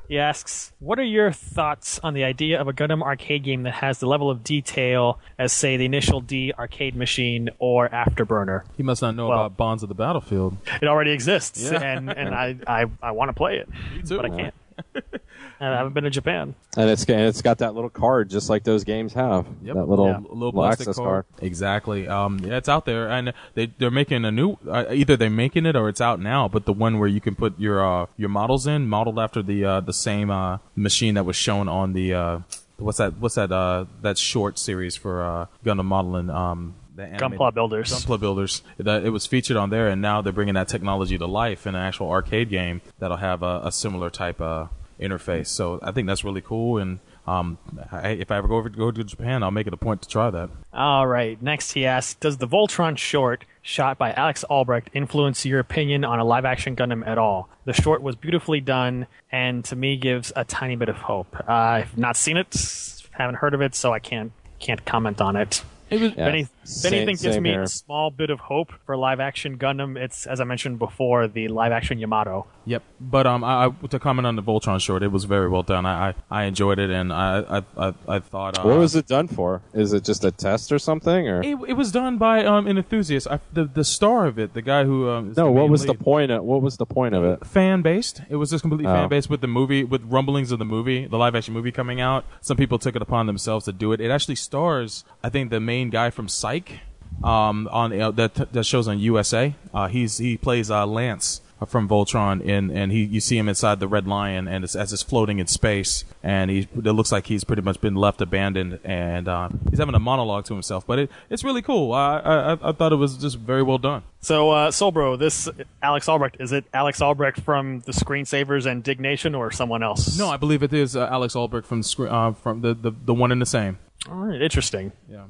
He asks, "What are your thoughts on the idea of a Gundam arcade game that has the level of detail as, say, the Initial D arcade machine or Afterburner?" He must not know Well- about Bonds of the Battlefield. It already exists, Yeah. and and I I, I want to play it, but I can't. and I haven't been to Japan. And it's and it's got that little card just like those games have. Yep. That little, Yeah, little plastic access card. Exactly. Um, yeah, it's out there, and they they're making a new. Uh, either they're making it or it's out now. But the one where you can put your uh, your models in, modeled after the uh, the same uh, machine that was shown on the uh, what's that what's that uh, that short series for uh, Gundam modeling. Um, the Gunpla Builders. Gunpla Builders. That it was featured on there, and now they're bringing that technology to life in an actual arcade game that'll have a, a similar type uh, interface. So I think that's really cool. And um, I, if I ever go over go to Japan, I'll make it a point to try that. All right. Next, he asks, "Does the Voltron short shot by Alex Albrecht influence your opinion on a live-action Gundam at all? The short was beautifully done, and to me gives a tiny bit of hope. Uh, I've not seen it, haven't heard of it, so I can't can't comment on it." It was, if, any, if Same- anything gives me here. a small bit of hope for live action Gundam, it's as I mentioned before, the live action Yamato. Yep. But um, I, I to comment on the Voltron short, it was very well done. I I, I enjoyed it, and I I I, I thought. Uh, What was it done for? Is it just a test or something, or It, it was done by um an enthusiast. I, the the star of it, the guy who um, no? What main was the point? Of, what was the point of it? fan based. It was just completely Oh. fan based with the movie, with rumblings of the movie, the live action movie coming out. Some people took it upon themselves to do it. It actually stars, I think, the main guy from Psych, um, on uh, that that shows on USA. Uh, he's he plays uh, Lance from Voltron, and and he you see him inside the Red Lion, and it's, as it's floating in space, and he it looks like he's pretty much been left abandoned, and uh, he's having a monologue to himself. But it, it's really cool. I, I I- I thought it was just very well done. So, uh, Solbro, this Alex Albrecht is it Alex Albrecht from the Screensavers and Diggnation, or someone else? No, I believe it is uh, Alex Albrecht from uh, from the, the the one and the same. All right, interesting. Yeah.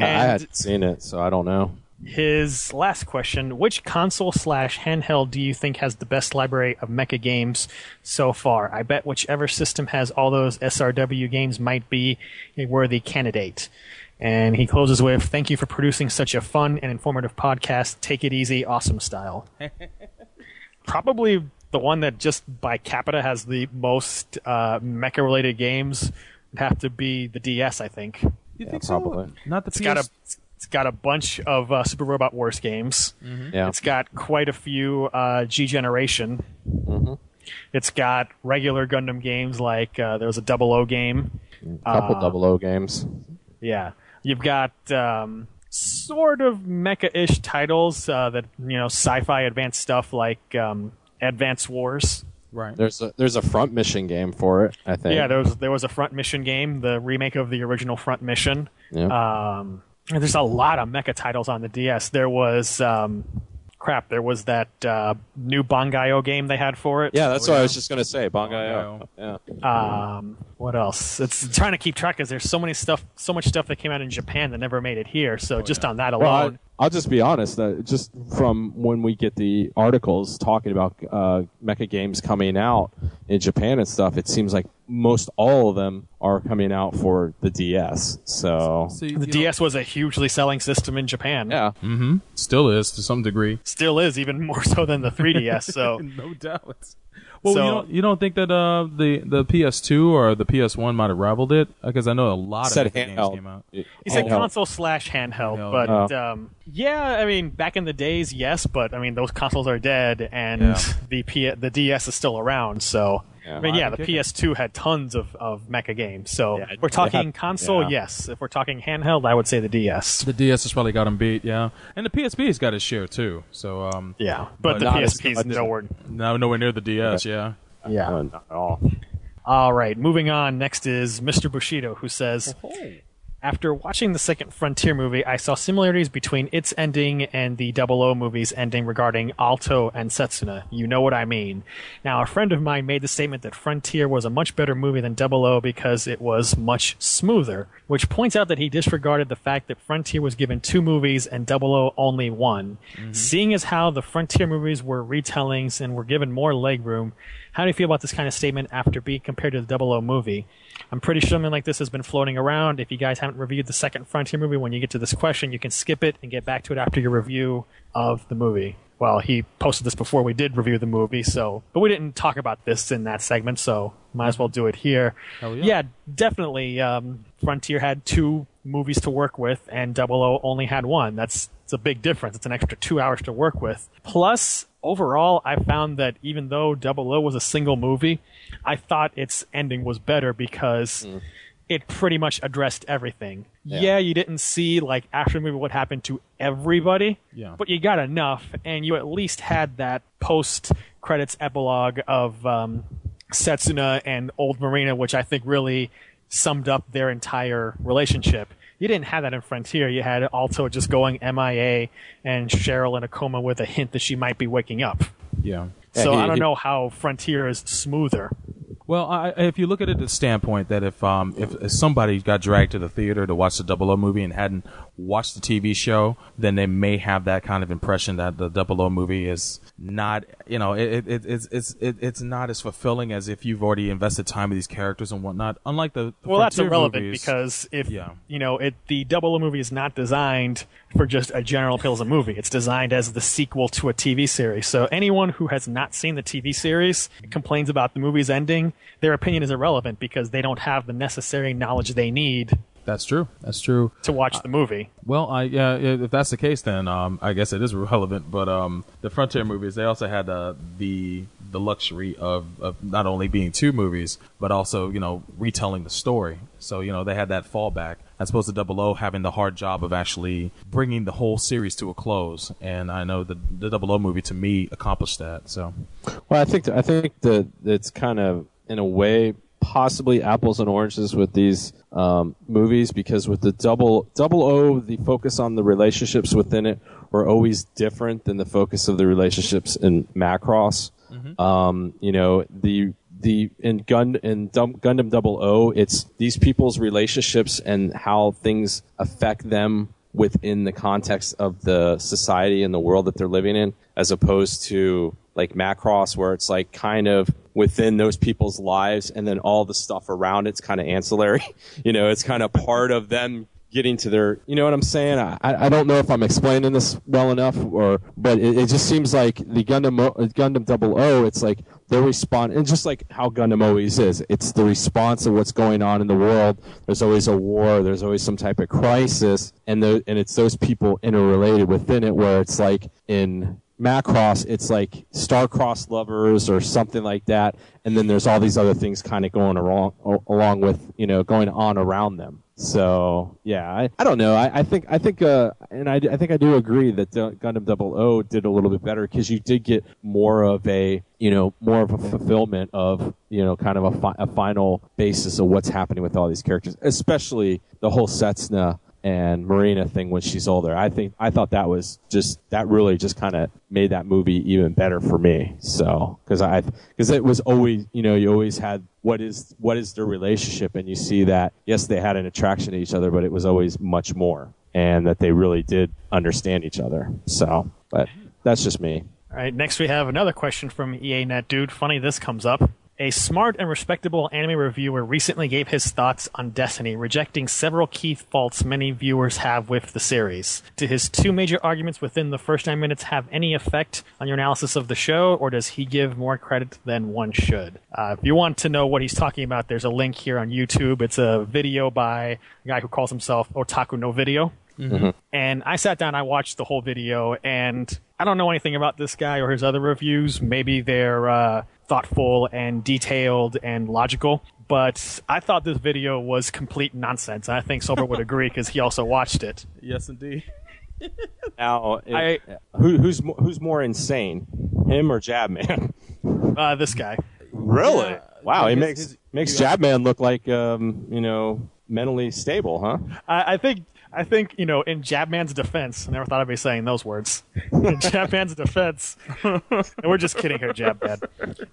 I hadn't seen it, so I don't know. His last question: Which console slash handheld do you think has the best library of mecha games so far? I bet whichever system has all those SRW games might be a worthy candidate. And he closes with, "Thank you for producing such a fun and informative podcast. Take it easy, awesome style." Probably the one that just by capita has the most uh, mecha-related games would have to be the DS. I think. You think probably. so? Not the It's got a it's got a bunch of uh, Super Robot Wars games. Mhm. Yeah. It's got quite a few uh, G Generation. Mhm. It's got regular Gundam games like uh, there was a Double O game. A couple Uh, double O games. Yeah, you've got um, sort of mecha-ish titles uh, that you know sci-fi advanced stuff like um, Advance Wars. Right. There's a there's a front mission game for it. I think. Yeah, there was there was a Front Mission game, the remake of the original Front Mission. Yeah. Um, and there's a lot of mecha titles on the DS. There was um, crap. There was that uh, new Bangai-O game they had for it. Yeah, that's what I was just gonna say. Bangai-O. Yeah. Um, what else? It's trying to keep track because there's so many stuff, so much stuff that came out in Japan that never made it here. So just on that Oh, Well, alone, I, will just be honest. Uh, just from when we get the articles talking about uh, mecha games coming out in Japan and stuff, it seems like most all of them are coming out for the DS. So the DS was a hugely selling system in Japan. Yeah, Mm-hmm. Still is to some degree. still is even more so than the 3DS. So no doubt. Well, So- you don't you don't think that uh the the PS2 or the PS1 might have rivaled it? Because I know a lot of different handheld. games came out. He said Handheld. console slash handheld, Handheld. but Oh. um, yeah, I mean, back in the days, yes, but I mean, those consoles are dead, and Yeah. the P- the DS is still around. So, Yeah. I mean, yeah, the. PS2 had tons of, of mecha games. So, Yeah, if we're talking had- console, yeah. yes. If we're talking handheld, I would say the DS. The DS has probably got him beat, yeah. And the PSP's got its share too. So um, Yeah, but, But the not as PSP is much. nowhere. no, nowhere near the DS, yeah. Yeah. No, not at all. All right, moving on. Next is Mr. Bushido, who says, After watching the second Frontier movie, I saw similarities between its ending and the Double O movie's ending regarding Alto and Setsuna. You know what I mean. Now, a friend of mine made the statement that Frontier was a much better movie than Double O because it was much smoother, which points out that he disregarded the fact that Frontier was given two movies and Double O only one. Mm-hmm. Seeing as how the Frontier movies were retellings and were given more leg room, how do you feel about this kind of statement after being compared to the Double O movie? I'm pretty sure something like this has been floating around. If you guys haven't reviewed the second Frontier movie, when you get to this question, you can skip it and get back to it after your review of the movie. Well, he posted this before we did review the movie, so but we didn't talk about this in that segment, so might as well do it here. Hell yeah. definitely. Um, Frontier had two movies to work with, and Double O only had one. That's it's a big difference. It's an extra two hours to work with. Plus, overall, I found that even though Double O was a single movie, I thought its ending was better because it pretty much addressed everything. Yeah. you didn't see like after the movie what happened to everybody, Yeah. but you got enough, and you at least had that post credits epilogue of um, Setsuna and Old Marina, which I think really summed up their entire relationship. You didn't have that in Frontier. You had Alto just going MIA and Cheryl in a coma with a hint that she might be waking up. Yeah. So Yeah, he- I don't he- know how Frontier is smoother. Well, I, if you look at it the standpoint that if um if, if somebody got dragged to the theater to watch the Double O movie and hadn't watched the TV show, then they may have that kind of impression that the Double O movie is not you know it, it, it it's it's it, it's not as fulfilling as if you've already invested time with these characters and whatnot. Unlike the, the Well, that's irrelevant movies- because if yeah. you know it, the Double O movie is not designed for just a general appeal as a movie. It's designed as the sequel to a TV series. So anyone who has not seen the TV series complains about the movie's ending. Their opinion is irrelevant because they don't have the necessary knowledge they need That's true. That's true. to watch the movie. Well, I yeah, yeah, if that's the case, then um, I guess it is relevant. But um, the Frontier movies, they also had uh, the the luxury of, of not only being two movies, but also you know retelling the story. So you know they had that fallback, as opposed to Double O having the hard job of actually bringing the whole series to a close. And I know the the Double O movie to me accomplished that. So Well, I think I think that it's kind of in a way possibly apples and oranges with these um, movies because with the double double O, the focus on the relationships within it were always different than the focus of the relationships in Macross. Um, you know the the in Gun in Dum- Gundam Double O, it's these people's relationships and how things affect them within the context of the society and the world that they're living in, as opposed to like Macross, where it's like kind of within those people's lives, and then all the stuff around it's kind of ancillary. you know, it's kind of part of them getting to their you know what i'm saying i, I don't know if i'm explaining this well enough or but it, it just seems like the gundam gundam double o it's like they respond and just like how gundam always is it's the response of what's going on in the world there's always a war there's always some type of crisis and the, and it's those people interrelated within it where it's like in Macross, it's like star-crossed lovers or something like that, and then there's all these other things kind of going along, along with you know going on around them. So yeah, I, I don't know. I, I think I think uh, and I, I think I do agree that Gundam Double O did a little bit better because you did get more of a you know more of a fulfillment of you know kind of a, fi- a final basis of what's happening with all these characters, especially the whole Setsuna and Marina thing when she's older. I think I thought that was just that really just kind of made that movie even better for me. So because I because it was always you know you always had what is what is their relationship and you see that yes they had an attraction to each other but it was always much more and that they really did understand each other. So but that's just me. All right, next we have another question from EA Net Dude. Funny this comes up. A smart and respectable anime reviewer recently gave his thoughts on Destiny, rejecting several key faults many viewers have with the series. Do his two major arguments within the first nine minutes have any effect on your analysis of the show, or does he give more credit than one should? Uh, if you want to know what he's talking about, there's a link here on YouTube. It's a video by a guy who calls himself Otaku No Video. Mhm. And I sat down, I watched the whole video, and I don't know anything about this guy or his other reviews. Maybe they're uh, thoughtful and detailed and logical, but I thought this video was complete nonsense. I think Sober would agree because he also watched it. yes, indeed. Now, I- who, who's who's more insane, him or Jabman? Uh, this guy. Really? Yeah. Wow, he His- makes his- makes you- Jabman look like um, you know mentally stable, huh? I, I think I think you know in Jabman's defense. I never thought I'd be saying those words. in Jabman's defense, and we're just kidding here, Jabman.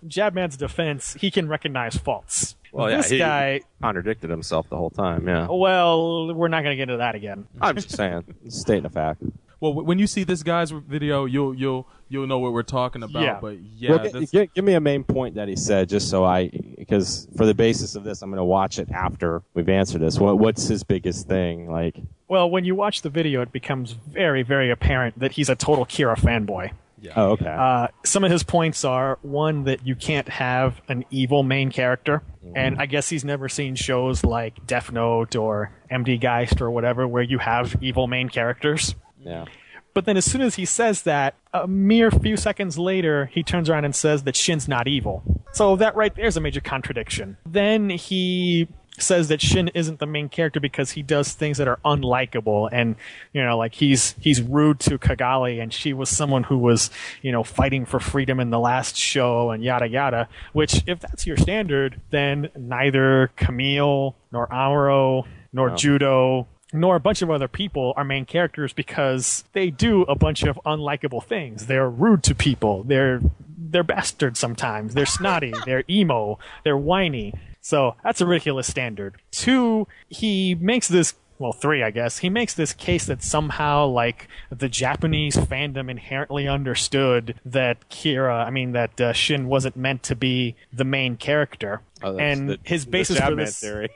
Jabman's defense, he can recognize faults. Well, yeah, this he guy. contradicted himself the whole time. Yeah, Well, we're not going to get into that again. I'm just saying, stating a fact. Well, w- when you see this guy's video, you'll you'll you'll know what we're talking about. Yeah. But yeah, Well, gi- that's- gi- give me a main point that he said, just so I, because for the basis of this, I'm going to watch it after we've answered this. What What's his biggest thing? Like, Well, when you watch the video, it becomes very, very apparent that he's a total Kira fanboy. oh, okay. Uh, some of his points are one that you can't have an evil main character, and I guess he's never seen shows like Death Note or MD Geist or whatever where you have evil main characters. Yeah. But then, as soon as he says that, a mere few seconds later, he turns around and says that Shin's not evil. So that right there is a major contradiction. Then he says that Shin isn't the main character because he does things that are unlikable, and you know, like he's he's rude to Cagalli, and she was someone who was you know fighting for freedom in the last show, and yada yada. Which, if that's your standard, then neither Camille nor Amuro nor No. Judau nor a bunch of other people are main characters because they do a bunch of unlikable things. They're rude to people. They're they're bastards sometimes. They're snotty. they're emo. They're whiny. So that's a ridiculous standard. Two, he makes this well, three, I guess. He makes this case that somehow, like, the Japanese fandom inherently understood that Kira, I mean, that uh, Shin wasn't meant to be the main character. Oh, and the- his basis for this theory.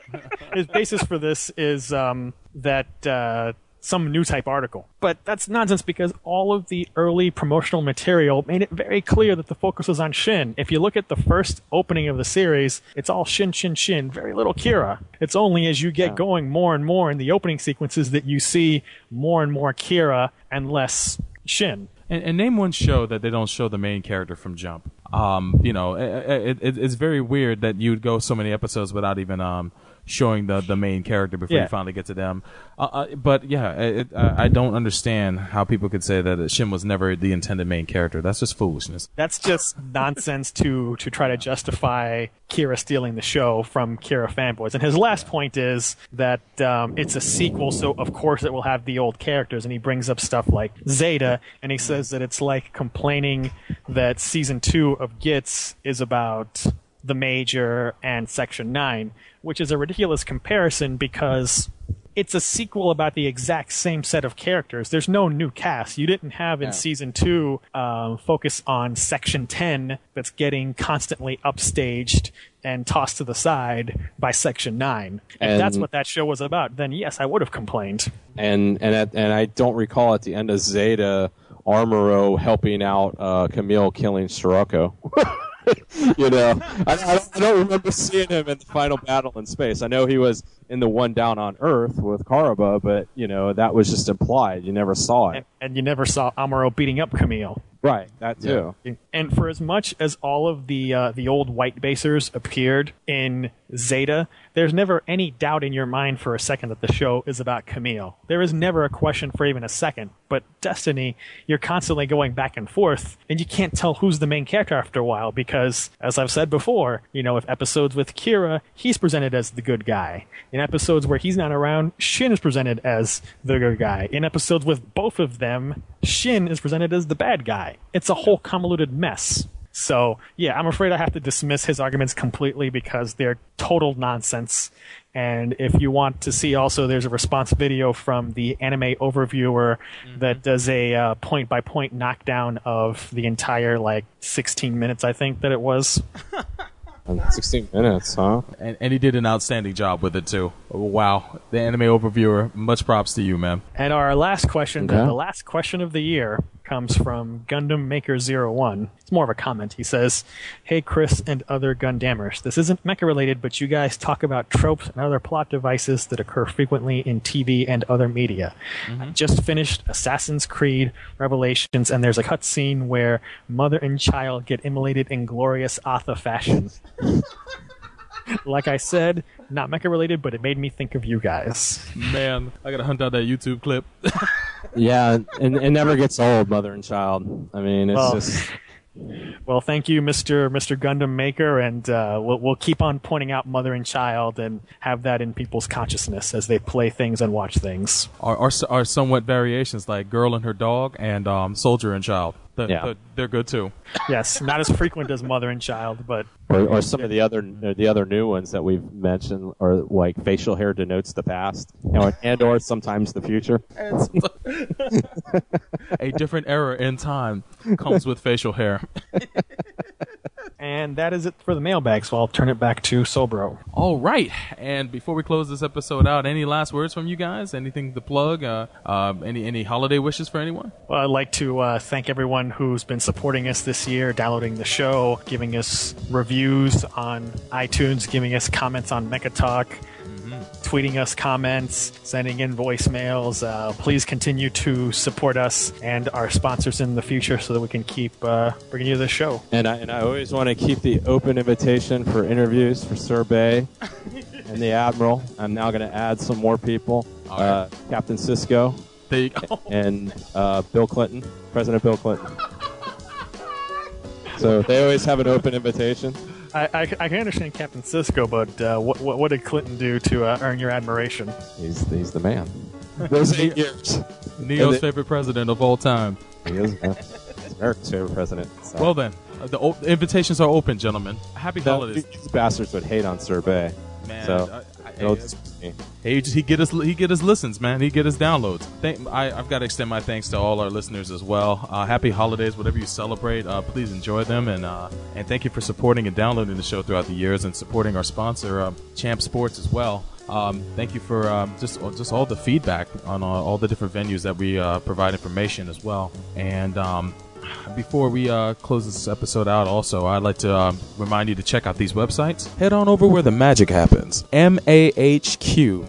his basis for this is um, that uh, some Newtype article. But that's nonsense because all of the early promotional material made it very clear that the focus was on Shin. If you look at the first opening of the series, it's all Shin, Shin, Shin, very little Kira. It's only as you get going more and more in the opening sequences that you see more and more Kira and less Shin. And, and name one show that they don't show the main character from Jump. Um, you know, it, it, it's very weird that you'd go so many episodes without even um showing the the main character before Yeah. you finally get to them. Uh, uh, but yeah, it, uh, I don't understand how people could say that Shin was never the intended main character. That's just foolishness. That's just nonsense to to try to justify Kira stealing the show from Kira fanboys. And his last point is that um, it's a sequel, so of course it will have the old characters. And he brings up stuff like Zeta, and he says that it's like complaining that season two of Gits is about the Major and Section Nine, which is a ridiculous comparison because it's a sequel about the exact same set of characters. There's no new cast. You didn't have in Yeah. season two um, focus on Section 10 that's getting constantly upstaged and tossed to the side by Section 9. If And- that's what that show was about, then yes, I would have complained. and and at, and I don't recall at the end of Zeta Amuro helping out uh, Camille killing Scirocco. you know, I, I, don't, I don't remember seeing him in the final battle in space. I know he was in the one down on Earth with Karaba, but you know that was just implied. You never saw it. And you never saw Amuro beating up Camille. Right, that too. And for as much as all of the uh, the old white basers appeared in Zeta, there's never any doubt in your mind for a second that the show is about Camille. There is never a question for even a second. But Destiny, you're constantly going back and forth, and you can't tell who's the main character after a while because, as I've said before, you know, if episodes with Kira, he's presented as the good guy. In episodes where he's not around, Shin is presented as the good guy. In episodes with both of them, Shin is presented as the bad guy. It's a whole convoluted mess. So, yeah, I'm afraid I have to dismiss his arguments completely because they're total nonsense. And if you want to see also, there's a response video from the anime overviewer mm-hmm. that does a point by point knockdown of the entire, like, 16 minutes, I think that it was. 16 minutes, huh? And, and he did an outstanding job with it too. Wow, the anime overviewer. Much props to you, man. And our last question, Okay. the last question of the year, comes from Gundam Maker 01. It's more of a comment. He says, Hey Chris and other Gundamers, this isn't mecha related, but you guys talk about tropes and other plot devices that occur frequently in TV and other media. Mm-hmm. I just finished Assassin's Creed Revelations, and there's a cutscene where mother and child get immolated in glorious Athha fashion. like I said, not mecha related, but it made me think of you guys. Man, I gotta hunt out that YouTube clip. Yeah, and it never gets old, mother and child. I mean, it's Well, just Well, thank you, Mr. Mr. Gundam Maker, and uh, we'll, we'll keep on pointing out mother and child and have that in people's consciousness as they play things and watch things. Are, are, are somewhat variations like Girl and Her Dog and um, Soldier and Child. The, Yeah. the- they're good too. Yes, not as frequent as mother and child, but Or, or some of the other the other new ones that we've mentioned, or like facial hair denotes the past, and, and or sometimes the future. A different era in time comes with facial hair. And that is it for the mailbag, so I'll turn it back to Sobro. All right. And before we close this episode out, any last words from you guys? Anything to plug? Uh, uh, any any holiday wishes for anyone? Well, I'd like to uh, thank everyone who's been supporting us this year, downloading the show, giving us reviews on iTunes, giving us comments on Mecha Talk, tweeting us comments, sending in voicemails. Uh, please continue to support us and our sponsors in the future so that we can keep uh, bringing you the show. And I and I always want to keep the open invitation for interviews for Sir Bay and the Admiral. I'm now going to add some more people. Uh, Captain Sisko. There you go. And uh, Bill Clinton, President Bill Clinton. So they always have an open invitation. I, I, I can understand Captain Sisko, but uh, what, what, what did Clinton do to uh, earn your admiration? He's, he's the man. Those eight years. Neo's it- favorite president of all time. He is man. America's favorite president. so. Well then, uh, the, o- the invitations are open, gentlemen. Happy No, holidays. These bastards would hate on Sir Bay. Man, so, I- I- He he get us he get his listens, man. He get his downloads. Thank, I, I've got to extend my thanks to all our listeners as well. Uh, happy holidays, whatever you celebrate. Uh, please enjoy them, and uh, and thank you for supporting and downloading the show throughout the years, and supporting our sponsor, uh, Champ Sports, as well. Um, thank you for um, just just all the feedback on uh, all the different venues that we uh, provide information as well. And um, before we uh, close this episode out, also, I'd like to um, remind you to check out these websites. Head on over where the magic happens. MAHQ.net.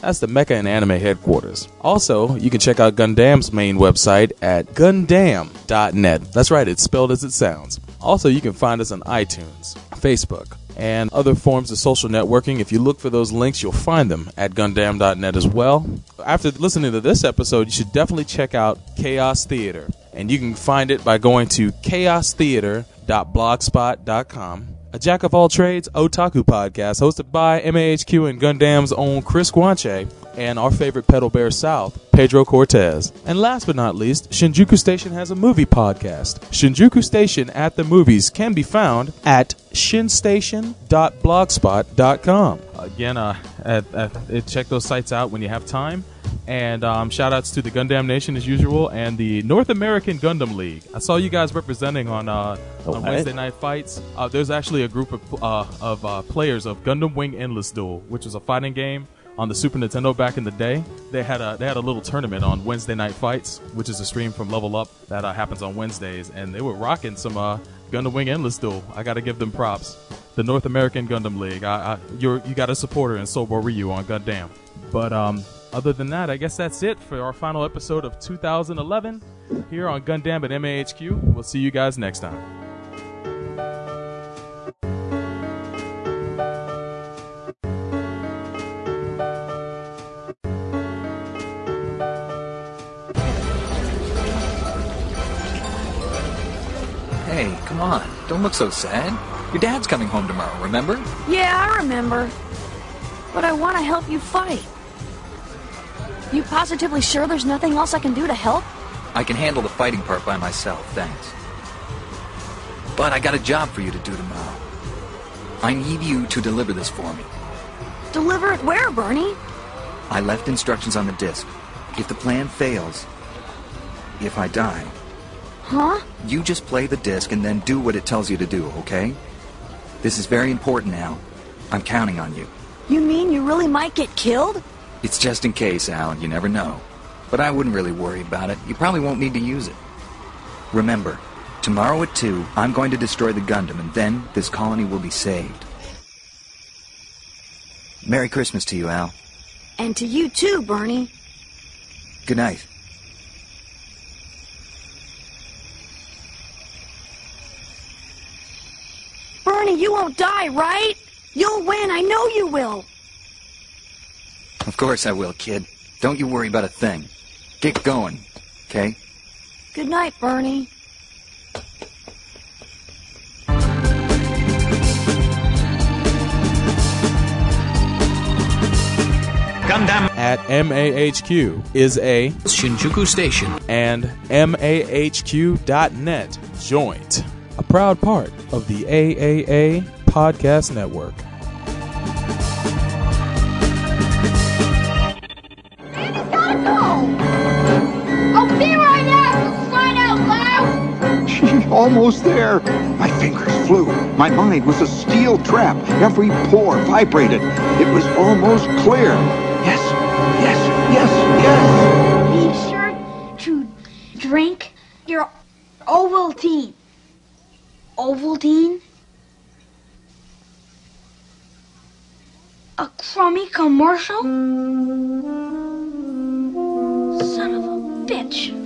That's the Mecha and Anime headquarters. Also, you can check out Gundam's main website at Gundam.net. That's right, it's spelled as it sounds. Also, you can find us on iTunes, Facebook, and other forms of social networking. If you look for those links, you'll find them at Gundam.net as well. After listening to this episode, you should definitely check out Chaos Theater. And you can find it by going to chaostheater.blogspot.com. A jack of all trades otaku podcast hosted by MAHQ and Gundam's own Chris Guanche and our favorite pedal bear south, Pedro Cortez. And last but not least, Shinjuku Station has a movie podcast. Shinjuku Station at the movies can be found at shinstation.blogspot.com. Again, uh, at, at, uh, check those sites out when you have time. And um, shout outs to the Gundam Nation as usual and the North American Gundam League. I saw you guys representing on uh, on? Wednesday night fights. Uh, there's actually a group of uh, of uh, players of Gundam Wing Endless Duel, which was a fighting game on the Super Nintendo back in the day. They had a they had a little tournament on Wednesday night fights, which is a stream from Level Up that uh, happens on Wednesdays, and they were rocking some uh, Gundam Wing Endless Duel. I got to give them props. The North American Gundam League. I, I, you got a supporter in Sobo Ryu on Gundam. But um, other than that, I guess that's it for our final episode of 2011 here on Gundam at MAHQ. We'll see you guys next time. Hey, come on. Don't look so sad. Your dad's coming home tomorrow, remember? Yeah, I remember. But I want to help you fight. You positively sure there's nothing else I can do to help? I can handle the fighting part by myself, thanks. But I got a job for you to do tomorrow. I need you to deliver this for me. Deliver it where, Bernie? I left instructions on the disc. If the plan fails, if I die, Huh? you just play the disc and then do what it tells you to do, okay? This is very important now. I'm counting on you. You mean you really might get killed? It's just in case, Al. You never know. But I wouldn't really worry about it. You probably won't need to use it. Remember, tomorrow at 2, I'm going to destroy the Gundam, and then this colony will be saved. Merry Christmas to you, Al. And to you too, Bernie. Good night. morning you won't die, right? You'll win. I know you will. Of course I will, kid. Don't you worry about a thing. Get going, okay? Good night, Bernie. Gundam at MAHQ is a Shinjuku station and MAHQ.net joint a proud part of the AAA Podcast Network. I'll be right out, for crying out loud! Almost there. My fingers flew. My mind was a steel trap. Every pore vibrated. It was almost clear. Yes, yes, yes, yes. Be sure to drink your Ovaltine. Ovaltine? A crummy commercial? Son of a bitch.